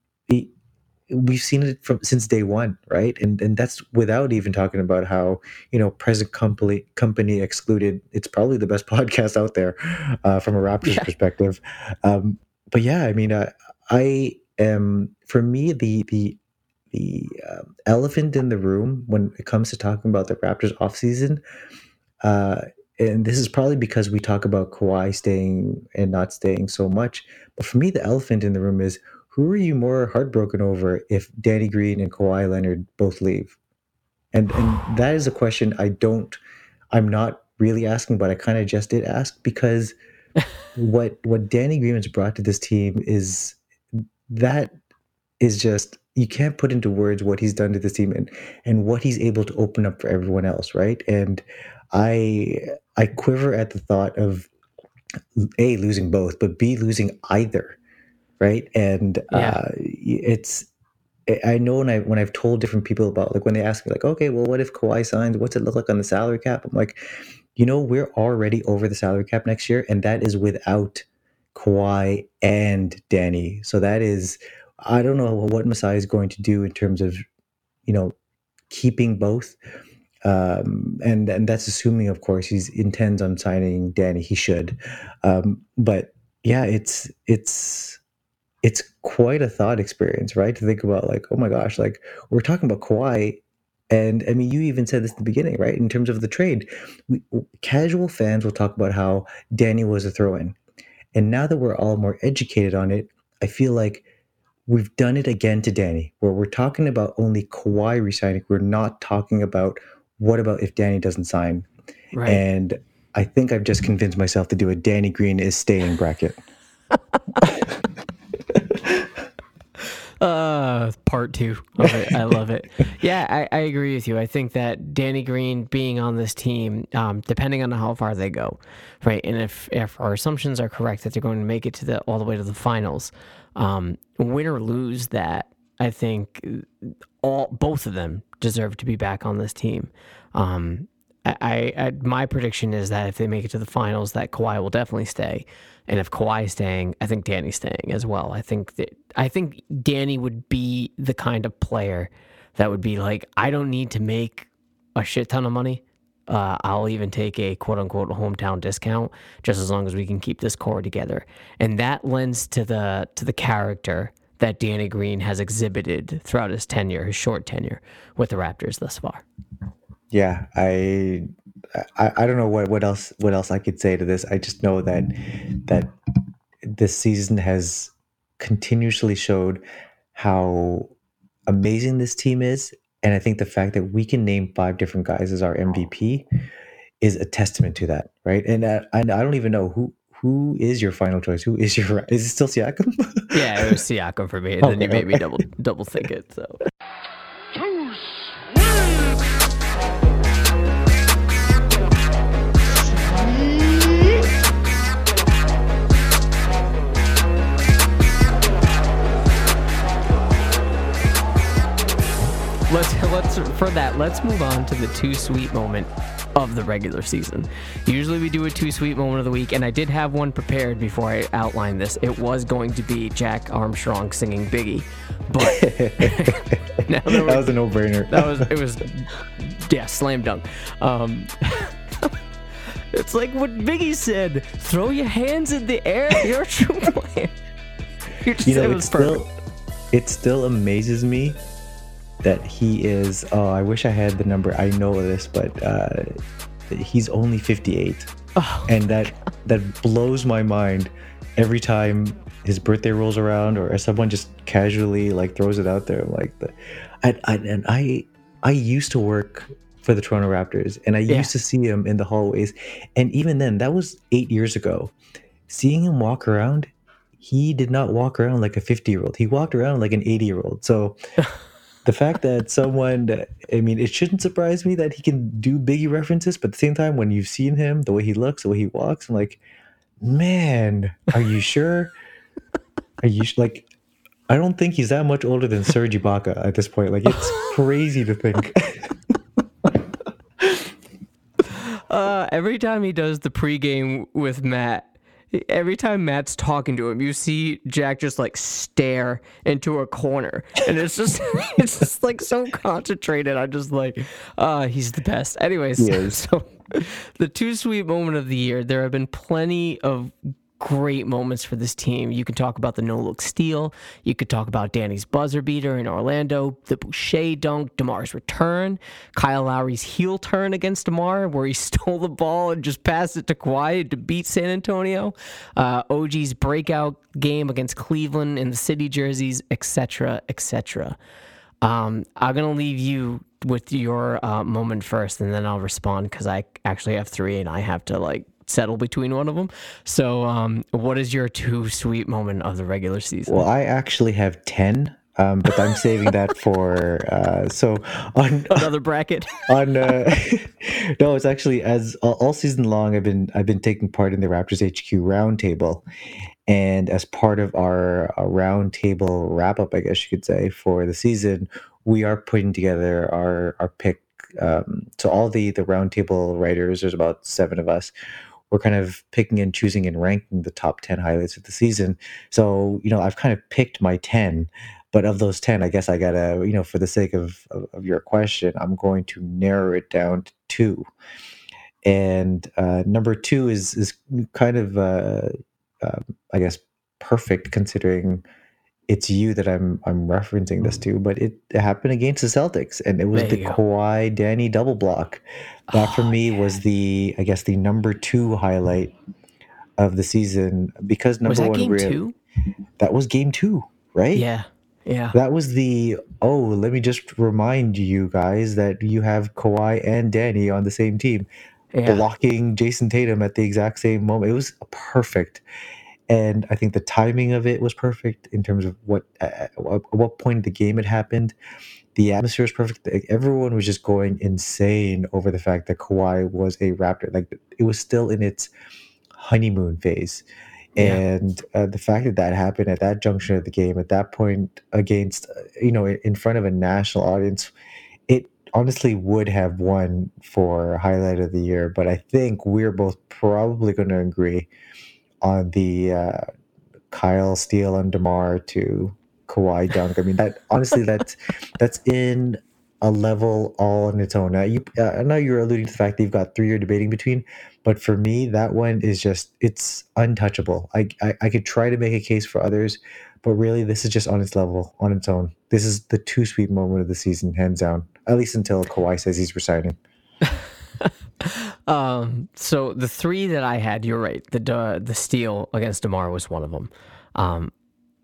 we've seen it from since day one, right? And and that's without even talking about how you know present company company excluded. It's probably the best podcast out there uh, from a Raptors Yeah. perspective. Um, but yeah, I mean, uh, I am for me the the the um, elephant in the room when it comes to talking about the Raptors offseason. Uh, and this is probably because we talk about Kawhi staying and not staying so much. But for me, the elephant in the room is who are you more heartbroken over if Danny Green and Kawhi Leonard both leave? And and that is a question I don't I'm not really asking, but I kind of just did ask because what what Danny Green has brought to this team is that is just you can't put into words what he's done to this team and and what he's able to open up for everyone else, right? And I I quiver at the thought of a losing both, but b losing either, right? And Yeah. uh, it's I- know when I when I've told different people about like when they ask me like, okay, well, what if Kawhi signs? What's it look like on the salary cap? I'm like, you know, we're already over the salary cap next year, and that is without Kawhi and Danny. So that is, I don't know what Masai is going to do in terms of, you know, keeping both. Um, and and that's assuming, of course, he intends on signing Danny. He should, um, but yeah, it's it's it's quite a thought experience, right? To think about like, oh my gosh, like we're talking about Kawhi, and I mean, you even said this at the beginning, right? In terms of the trade, we, casual fans will talk about how Danny was a throw-in, and now that we're all more educated on it, I feel like we've done it again to Danny, where we're talking about only Kawhi resigning. We're not talking about what about if Danny doesn't sign, Right. and I think I've just convinced myself to do a Danny Green is staying bracket. Uh, part two of it. I love it. Yeah, I, I agree with you. I think that Danny Green being on this team, um, depending on how far they go, right, and if if our assumptions are correct that they're going to make it to the all the way to the finals, um, win or lose that, I think all both of them deserve to be back on this team. Um, I, I, my prediction is that if they make it to the finals, that Kawhi will definitely stay, and if Kawhi is staying, I think Danny's staying as well. I think that I think Danny would be the kind of player that would be like, I don't need to make a shit ton of money. Uh, I'll even take a quote unquote hometown discount just as long as we can keep this core together, and that lends to the to the character that Danny Green has exhibited throughout his tenure, his short tenure with the Raptors thus far. Yeah, I, I I don't know what what else what else I could say to this. I just know that that this season has continuously showed how amazing this team is, and I think the fact that we can name five different guys as our MVP is a testament to that, right? And uh, I, I don't even know who who is your final choice. Who is your is it still Siakam? Yeah, it was Siakam for me, and then you Okay, made me double double think it. So let's let's for that let's move on to the too sweet moment of the regular season. Usually we do a too sweet moment of the week, and I did have one prepared before I outlined this. It was going to be Jack Armstrong singing Biggie, but now that that was a no brainer. that was it was yeah slam dunk um it's like what biggie said throw your hands in the air you're a true player you just you know it was still perfect it still amazes me that he is oh i wish i had the number. I know this but uh he's only 58, Oh, and that that blows my mind every time his birthday rolls around or someone just casually like throws it out there like the, I, I, and I I used to work for the Toronto Raptors and I Yeah. used to see him in the hallways. And even then that was 8 years ago. Seeing him walk around he did not walk around like a 50 year old he walked around like an 80 year old so the fact that someone I mean it shouldn't surprise me that he can do biggie references but at the same time when you've seen him the way he looks the way he walks I'm like man are you sure? Are you like I don't think he's that much older than Serge Ibaka at this point. Like it's crazy to think. Uh, every time he does the pregame with Matt, every time Matt's talking to him, you see Jack just like stare into a corner, and it's just it's just like so concentrated. I'm just like, uh, he's the best. Anyways, so the too sweet moment of the year. There have been plenty of great moments for this team. You can talk about the no look steal. You could talk about Danny's buzzer beater in Orlando, the Boucher dunk, DeMar's return, Kyle Lowry's heel turn against DeMar, where he stole the ball and just passed it to Kawhi to beat San Antonio, uh, OG's breakout game against Cleveland in the city jerseys, etc., etc. Um, I'm gonna leave you with your uh, moment first, and then I'll respond because I actually have three, and I have to like settle between one of them. So, um, what is your too sweet moment of the regular season? well I actually have 10 um, but I'm saving that for uh, so on Another bracket. on uh, no it's actually as all, all season long i've been i've been taking part in the raptors hq roundtable and as part of our, our roundtable wrap up i guess you could say for the season we are putting together our our pick um, so all the the roundtable writers there's about seven of us we're kind of picking and choosing and ranking the top 10 highlights of the season. So you know i've kind of picked my 10 but of those 10 i guess i gotta you know for the sake of, of, of your question i'm going to narrow it down to two. And uh, number two is is kind of uh, uh, i guess perfect considering it's you that i'm i'm referencing this mm. to but it, happened against the celtics and it was the go. Kawhi Danny double block that for Oh, me was the i guess the number two highlight of the season because number one game real- two? that was game two right Yeah, yeah. that was the oh, let me just remind you guys that you have Kawhi and Danny on the same team, yeah. blocking Jayson Tatum at the exact same moment. It was perfect. And I think the timing of it was perfect in terms of what at what point of the game it happened. The atmosphere was perfect. Everyone was just going insane over the fact that Kawhi was a Raptor. Like it was still in its honeymoon phase. Yeah. And uh, the fact that that happened at that junction of the game, at that point against, uh, you know, in in front of a national audience, it honestly would have won for highlight of the year. But I think we're both probably going to agree on the uh, Kyle steal and Demar to Kawhi dunk. I mean, that honestly, that's that's in a level all on its own. Now, you, uh, I know you're alluding to the fact that you've got three you're debating between, but for me, that one is just it's untouchable. I, I I could try to make a case for others, but really, this is just on its level, on its own. This is the too sweet moment of the season, hands down. At least until Kawhi says he's resigning. Um, so the three that I had, you're right. The the, the steal against Demar was one of them. Um,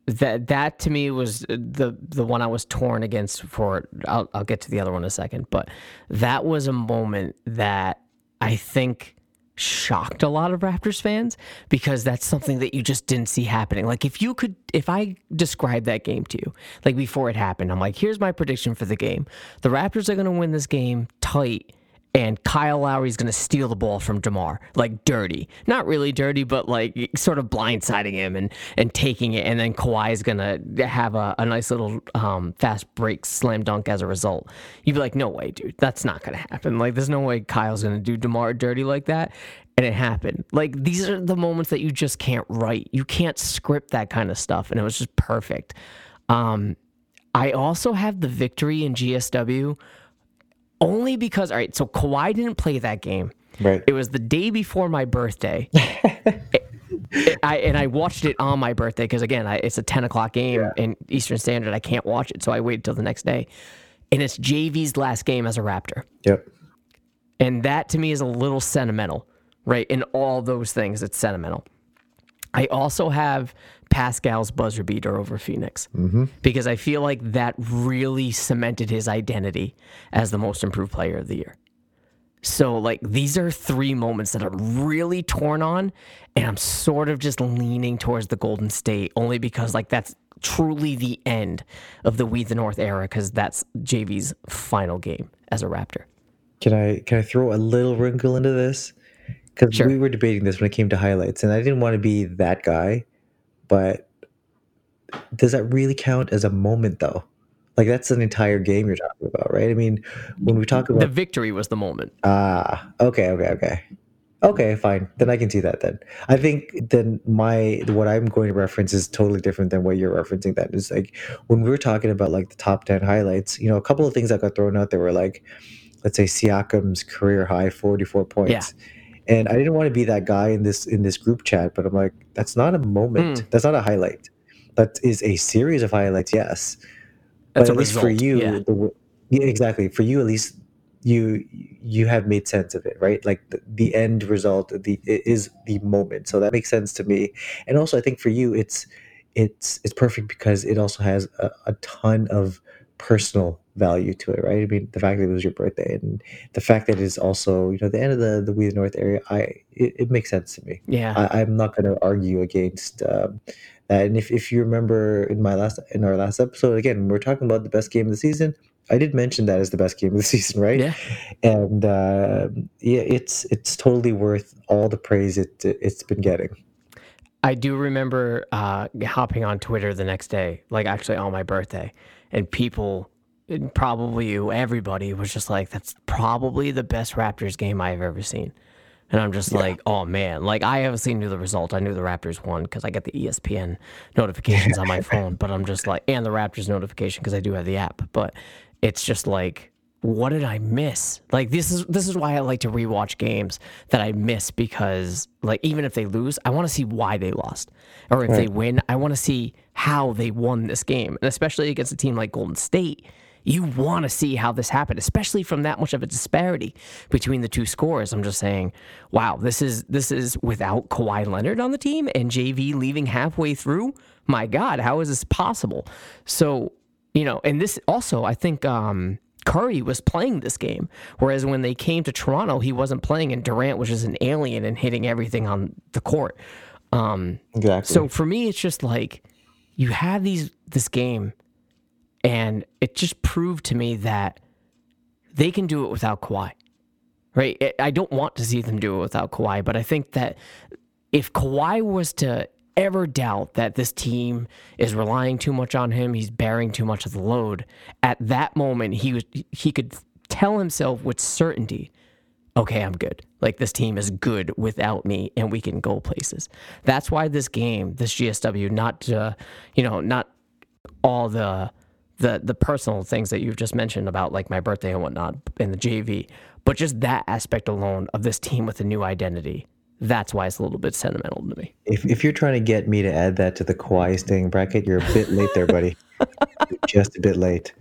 that that to me was the the one I was torn against. For I'll I'll get to the other one in a second, but that was a moment that I think shocked a lot of Raptors fans because that's something that you just didn't see happening. Like if you could if I describe that game to you, like before it happened, I'm like, here's my prediction for the game. The Raptors are gonna win this game tight and Kyle Lowry's going to steal the ball from DeMar, like dirty. Not really dirty, but like sort of blindsiding him and, and taking it. And then Kawhi is going to have a, a nice little um, fast break slam dunk as a result. You'd be like, no way, dude. That's not going to happen. Like, there's no way Kyle's going to do DeMar dirty like that. And it happened. Like, these are the moments that you just can't write. You can't script that kind of stuff. And it was just perfect. Um, I also have the victory in GSW only because all right, so Kawhi didn't play that game. Right. It was the day before my birthday. It- it- I, and I watched it on my birthday because again, I, it's a ten o'clock game in Eastern Standard. I can't watch it, so I waited till the next day. And it's JV's last game as a Raptor. Yep. And that to me is a little sentimental, right? In all those things, it's sentimental. I also have Pascal's buzzer beater over Phoenix mm-hmm. because I feel like that really cemented his identity as the most improved player of the year. So, like, these are three moments that I'm really torn on, and I'm sort of just leaning towards the Golden State only because, like, that's truly the end of the We the North era because that's JV's final game as a Raptor. Can I can I throw a little wrinkle into this? Because Sure. we were debating this when it came to highlights, and I didn't want to be that guy, but does that really count as a moment though? Like that's an entire game you're talking about, right? I mean, when we talk about The victory was the moment. ah, okay, okay, okay, okay, fine. Then I can see that. Then I think then my what I'm going to reference is totally different than what you're referencing. That is like when we were talking about like the top ten highlights. You know, a couple of things that got thrown out there were like, let's say Siakam's career high, 44 points. Yeah. And I didn't want to be that guy in this in this group chat, but I'm like, that's not a moment. Hmm. That's not a highlight. That is a series of highlights, yes. That's but at least for you, yeah. the, yeah, exactly. For you, at least you you have made sense of it, right? Like the, the end result, the it is the moment. So that makes sense to me. And also, I think for you, it's it's it's perfect because it also has a, a ton of personal value to it, right? I mean, the fact that it was your birthday and the fact that it's also you know the end of the the We the North area, I it, it makes sense to me. Yeah. I, I'm not going to argue against um, that. And if, if you remember in my last in our last episode, again, we're talking about the best game of the season. I did mention that as the best game of the season, right? Yeah. And uh, yeah, it's it's totally worth all the praise it it's been getting. I do remember uh, hopping on Twitter the next day, like actually on my birthday, and people, and probably you, everybody was just like, "That's probably the best Raptors game I've ever seen." And I'm just like, "Oh man!" Like I obviously knew the result. I knew the Raptors won because I get the ESPN notifications on my phone. But I'm just like, and the Raptors notification because I do have the app. But it's just like what did I miss? Like this is this is why I like to rewatch games that I miss because like even if they lose, I want to see why they lost. Or if they win, I want to see how they won this game. And especially against a team like Golden State, you want to see how this happened, especially from that much of a disparity between the two scores. I'm just saying, wow, this is this is without Kawhi Leonard on the team and JV leaving halfway through. My God, how is this possible? So, you know, and this also, I think um Curry was playing this game, whereas when they came to Toronto, he wasn't playing, and Durant was just an alien and hitting everything on the court. Um, Exactly. so for me, it's just like you have these this game, and it just proved to me that they can do it without Kawhi. Right? I- don't want to see them do it without Kawhi, but I think that if Kawhi was to ever doubt that this team is relying too much on him, he's bearing too much of the load, at that moment he was he could tell himself with certainty, okay, I'm good. Like this team is good without me and we can go places. That's why this game, this GSW, not uh, you know, not all the the the personal things that you've just mentioned about like my birthday and whatnot in the JV, but just that aspect alone of this team with a new identity. That's why it's a little bit sentimental to me. if if you're trying to get me to add that to the Kawhi staying bracket, you're a bit late there, buddy. Just a bit late.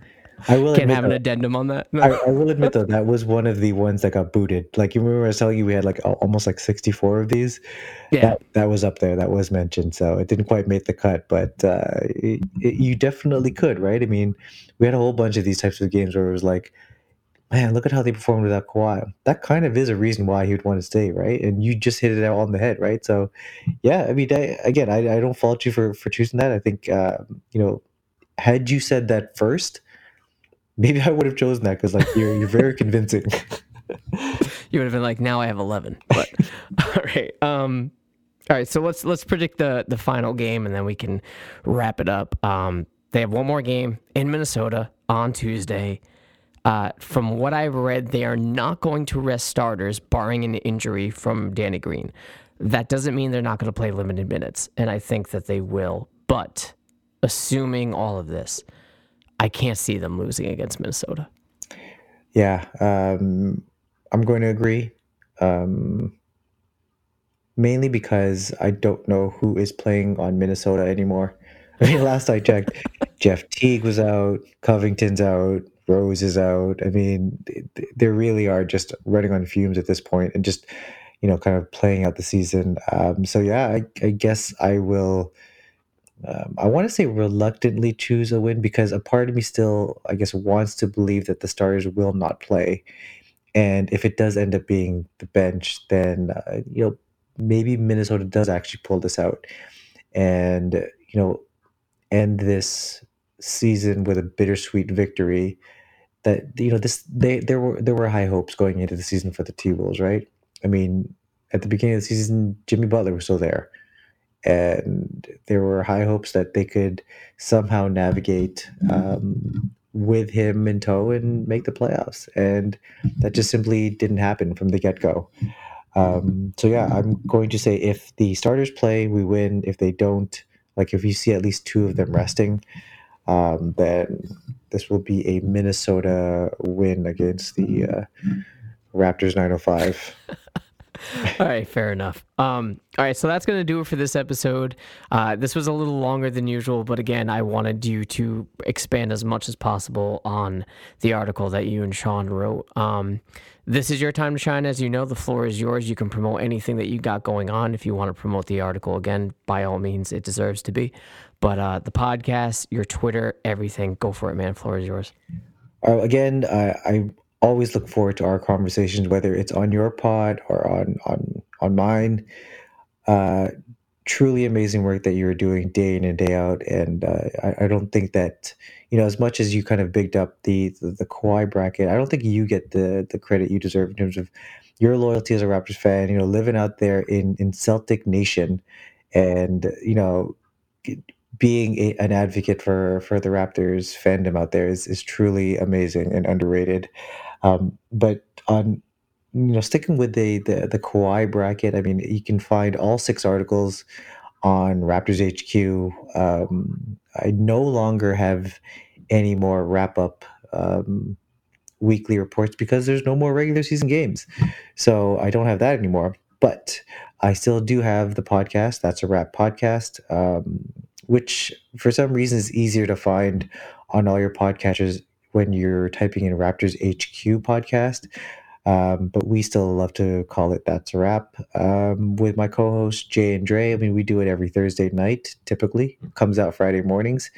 I will Can't have an though- addendum on that. I, I will admit though that was one of the ones that got booted. Like you remember I was telling you we had like almost like 64 of these. yeah. That that was up there. That was mentioned. So it didn't quite make the cut, but uh, it, it, you definitely could, right? I mean, we had a whole bunch of these types of games where it was like, man, look at how they performed without Kawhi. That kind of is a reason why he would want to stay, right? And you just hit it out on the head, right? So, yeah, I mean, I, again, I, I don't fault you for for choosing that. I think, uh, you know, had you said that first, maybe I would have chosen that because like you're you're very convincing. you would have been like, now I have eleven. But all right. Um all right, so let's let's predict the the final game and then we can wrap it up. Um they have one more game in Minnesota on Tuesday. Uh, from what I've read, they are not going to rest starters, barring an injury from Danny Green. That doesn't mean they're not going to play limited minutes, and I think that they will. But assuming all of this, I can't see them losing against Minnesota. Yeah, um, I'm going to agree. Um, mainly because I don't know who is playing on Minnesota anymore. I mean, last I checked, Jeff Teague was out, Covington's out, Rose is out. I mean, they really are just running on fumes at this point and just, you know, kind of playing out the season. Um, so yeah, I, I guess I will. Um, I want to say reluctantly choose a win because a part of me still, I guess, wants to believe that the starters will not play. And if it does end up being the bench, then, uh, you know, maybe Minnesota does actually pull this out and, you know, end this season with a bittersweet victory. That you know, this they there were there were high hopes going into the season for the T Wolves, right? I mean, at the beginning of the season, Jimmy Butler was still there and there were high hopes that they could somehow navigate um, with him in tow and make the playoffs. And that just simply didn't happen from the get go. Um, so, yeah, I'm going to say if the starters play, we win. If they don't, like if you see at least two of them resting, um, then this will be a Minnesota win against the uh, Raptors 905. all right, fair enough. Um, all right, so that's going to do it for this episode. Uh, this was a little longer than usual, but again, I wanted you to expand as much as possible on the article that you and Sean wrote. Um, this is your time to shine. As you know, the floor is yours. You can promote anything that you got going on. If you want to promote the article, again, by all means, it deserves to be. But uh, the podcast, your Twitter, everything, go for it, man. Floor is yours. Uh, again, I always look forward to our conversations, whether it's on your pod or on on on mine. Uh, truly amazing work that you're doing day in and day out, and uh, I, I, don't think that you know as much as you kind of bigged up the, the the Kawhi bracket. I don't think you get the the credit you deserve in terms of your loyalty as a Raptors fan. You know, living out there in in Celtic Nation, and you know being a, an advocate for for the Raptors fandom out there is, is truly amazing and underrated. Um, but on you know sticking with the the the Kawhi bracket, I mean you can find all six articles on Raptors HQ. Um, I no longer have any more wrap up um, weekly reports because there's no more regular season games, so I don't have that anymore. But I still do have the podcast. That's a wrap podcast, um, which for some reason is easier to find on all your podcatchers when you're typing in Raptors HQ podcast. Um, but we still love to call it That's a Wrap. Um, with my co host Jay and Dre. I mean, we do it every Thursday night, typically, comes out Friday mornings.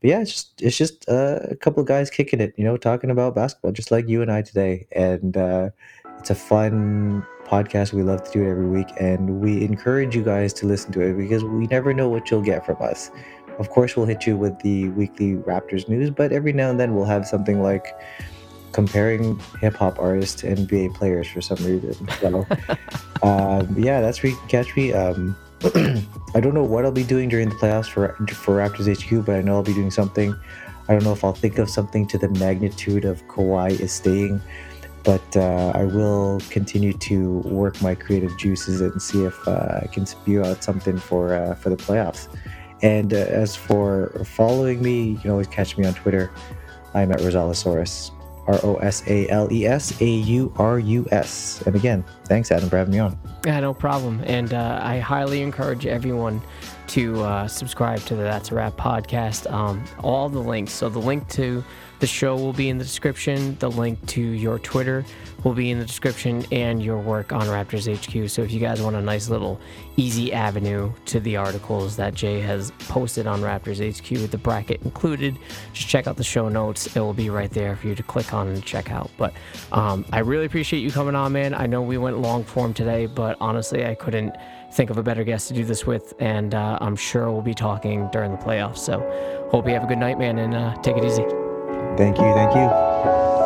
But yeah, it's just it's just uh, a couple of guys kicking it, you know, talking about basketball, just like you and I today. And uh, it's a fun podcast. We love to do it every week, and we encourage you guys to listen to it because we never know what you'll get from us. Of course, we'll hit you with the weekly Raptors news, but every now and then we'll have something like comparing hip hop artists to NBA players for some reason. So, um, yeah, that's where you can catch me. Um, I don't know what I'll be doing during the playoffs for for Raptors HQ, but I know I'll be doing something. I don't know if I'll think of something to the magnitude of Kawhi is staying, but uh, I will continue to work my creative juices and see if uh, I can spew out something for uh, for the playoffs. And uh, as for following me, you can always catch me on Twitter. I'm at Rosalesaurus, R O S A L E S A U R U S. And again, thanks, Adam, for having me on. Yeah, no problem. And uh, I highly encourage everyone to uh, subscribe to the That's a Wrap podcast. Um, all the links. So the link to the show will be in the description. The link to your Twitter will be in the description and your work on Raptors HQ. So if you guys want a nice little easy avenue to the articles that Jay has posted on Raptors HQ with the bracket included, just check out the show notes. It will be right there for you to click on and check out. But um, I really appreciate you coming on, man. I know we went long form today, but honestly, I couldn't think of a better guest to do this with, and uh, I'm sure we'll be talking during the playoffs. So hope you have a good night, man, and uh, take it easy. Thank you. Thank you.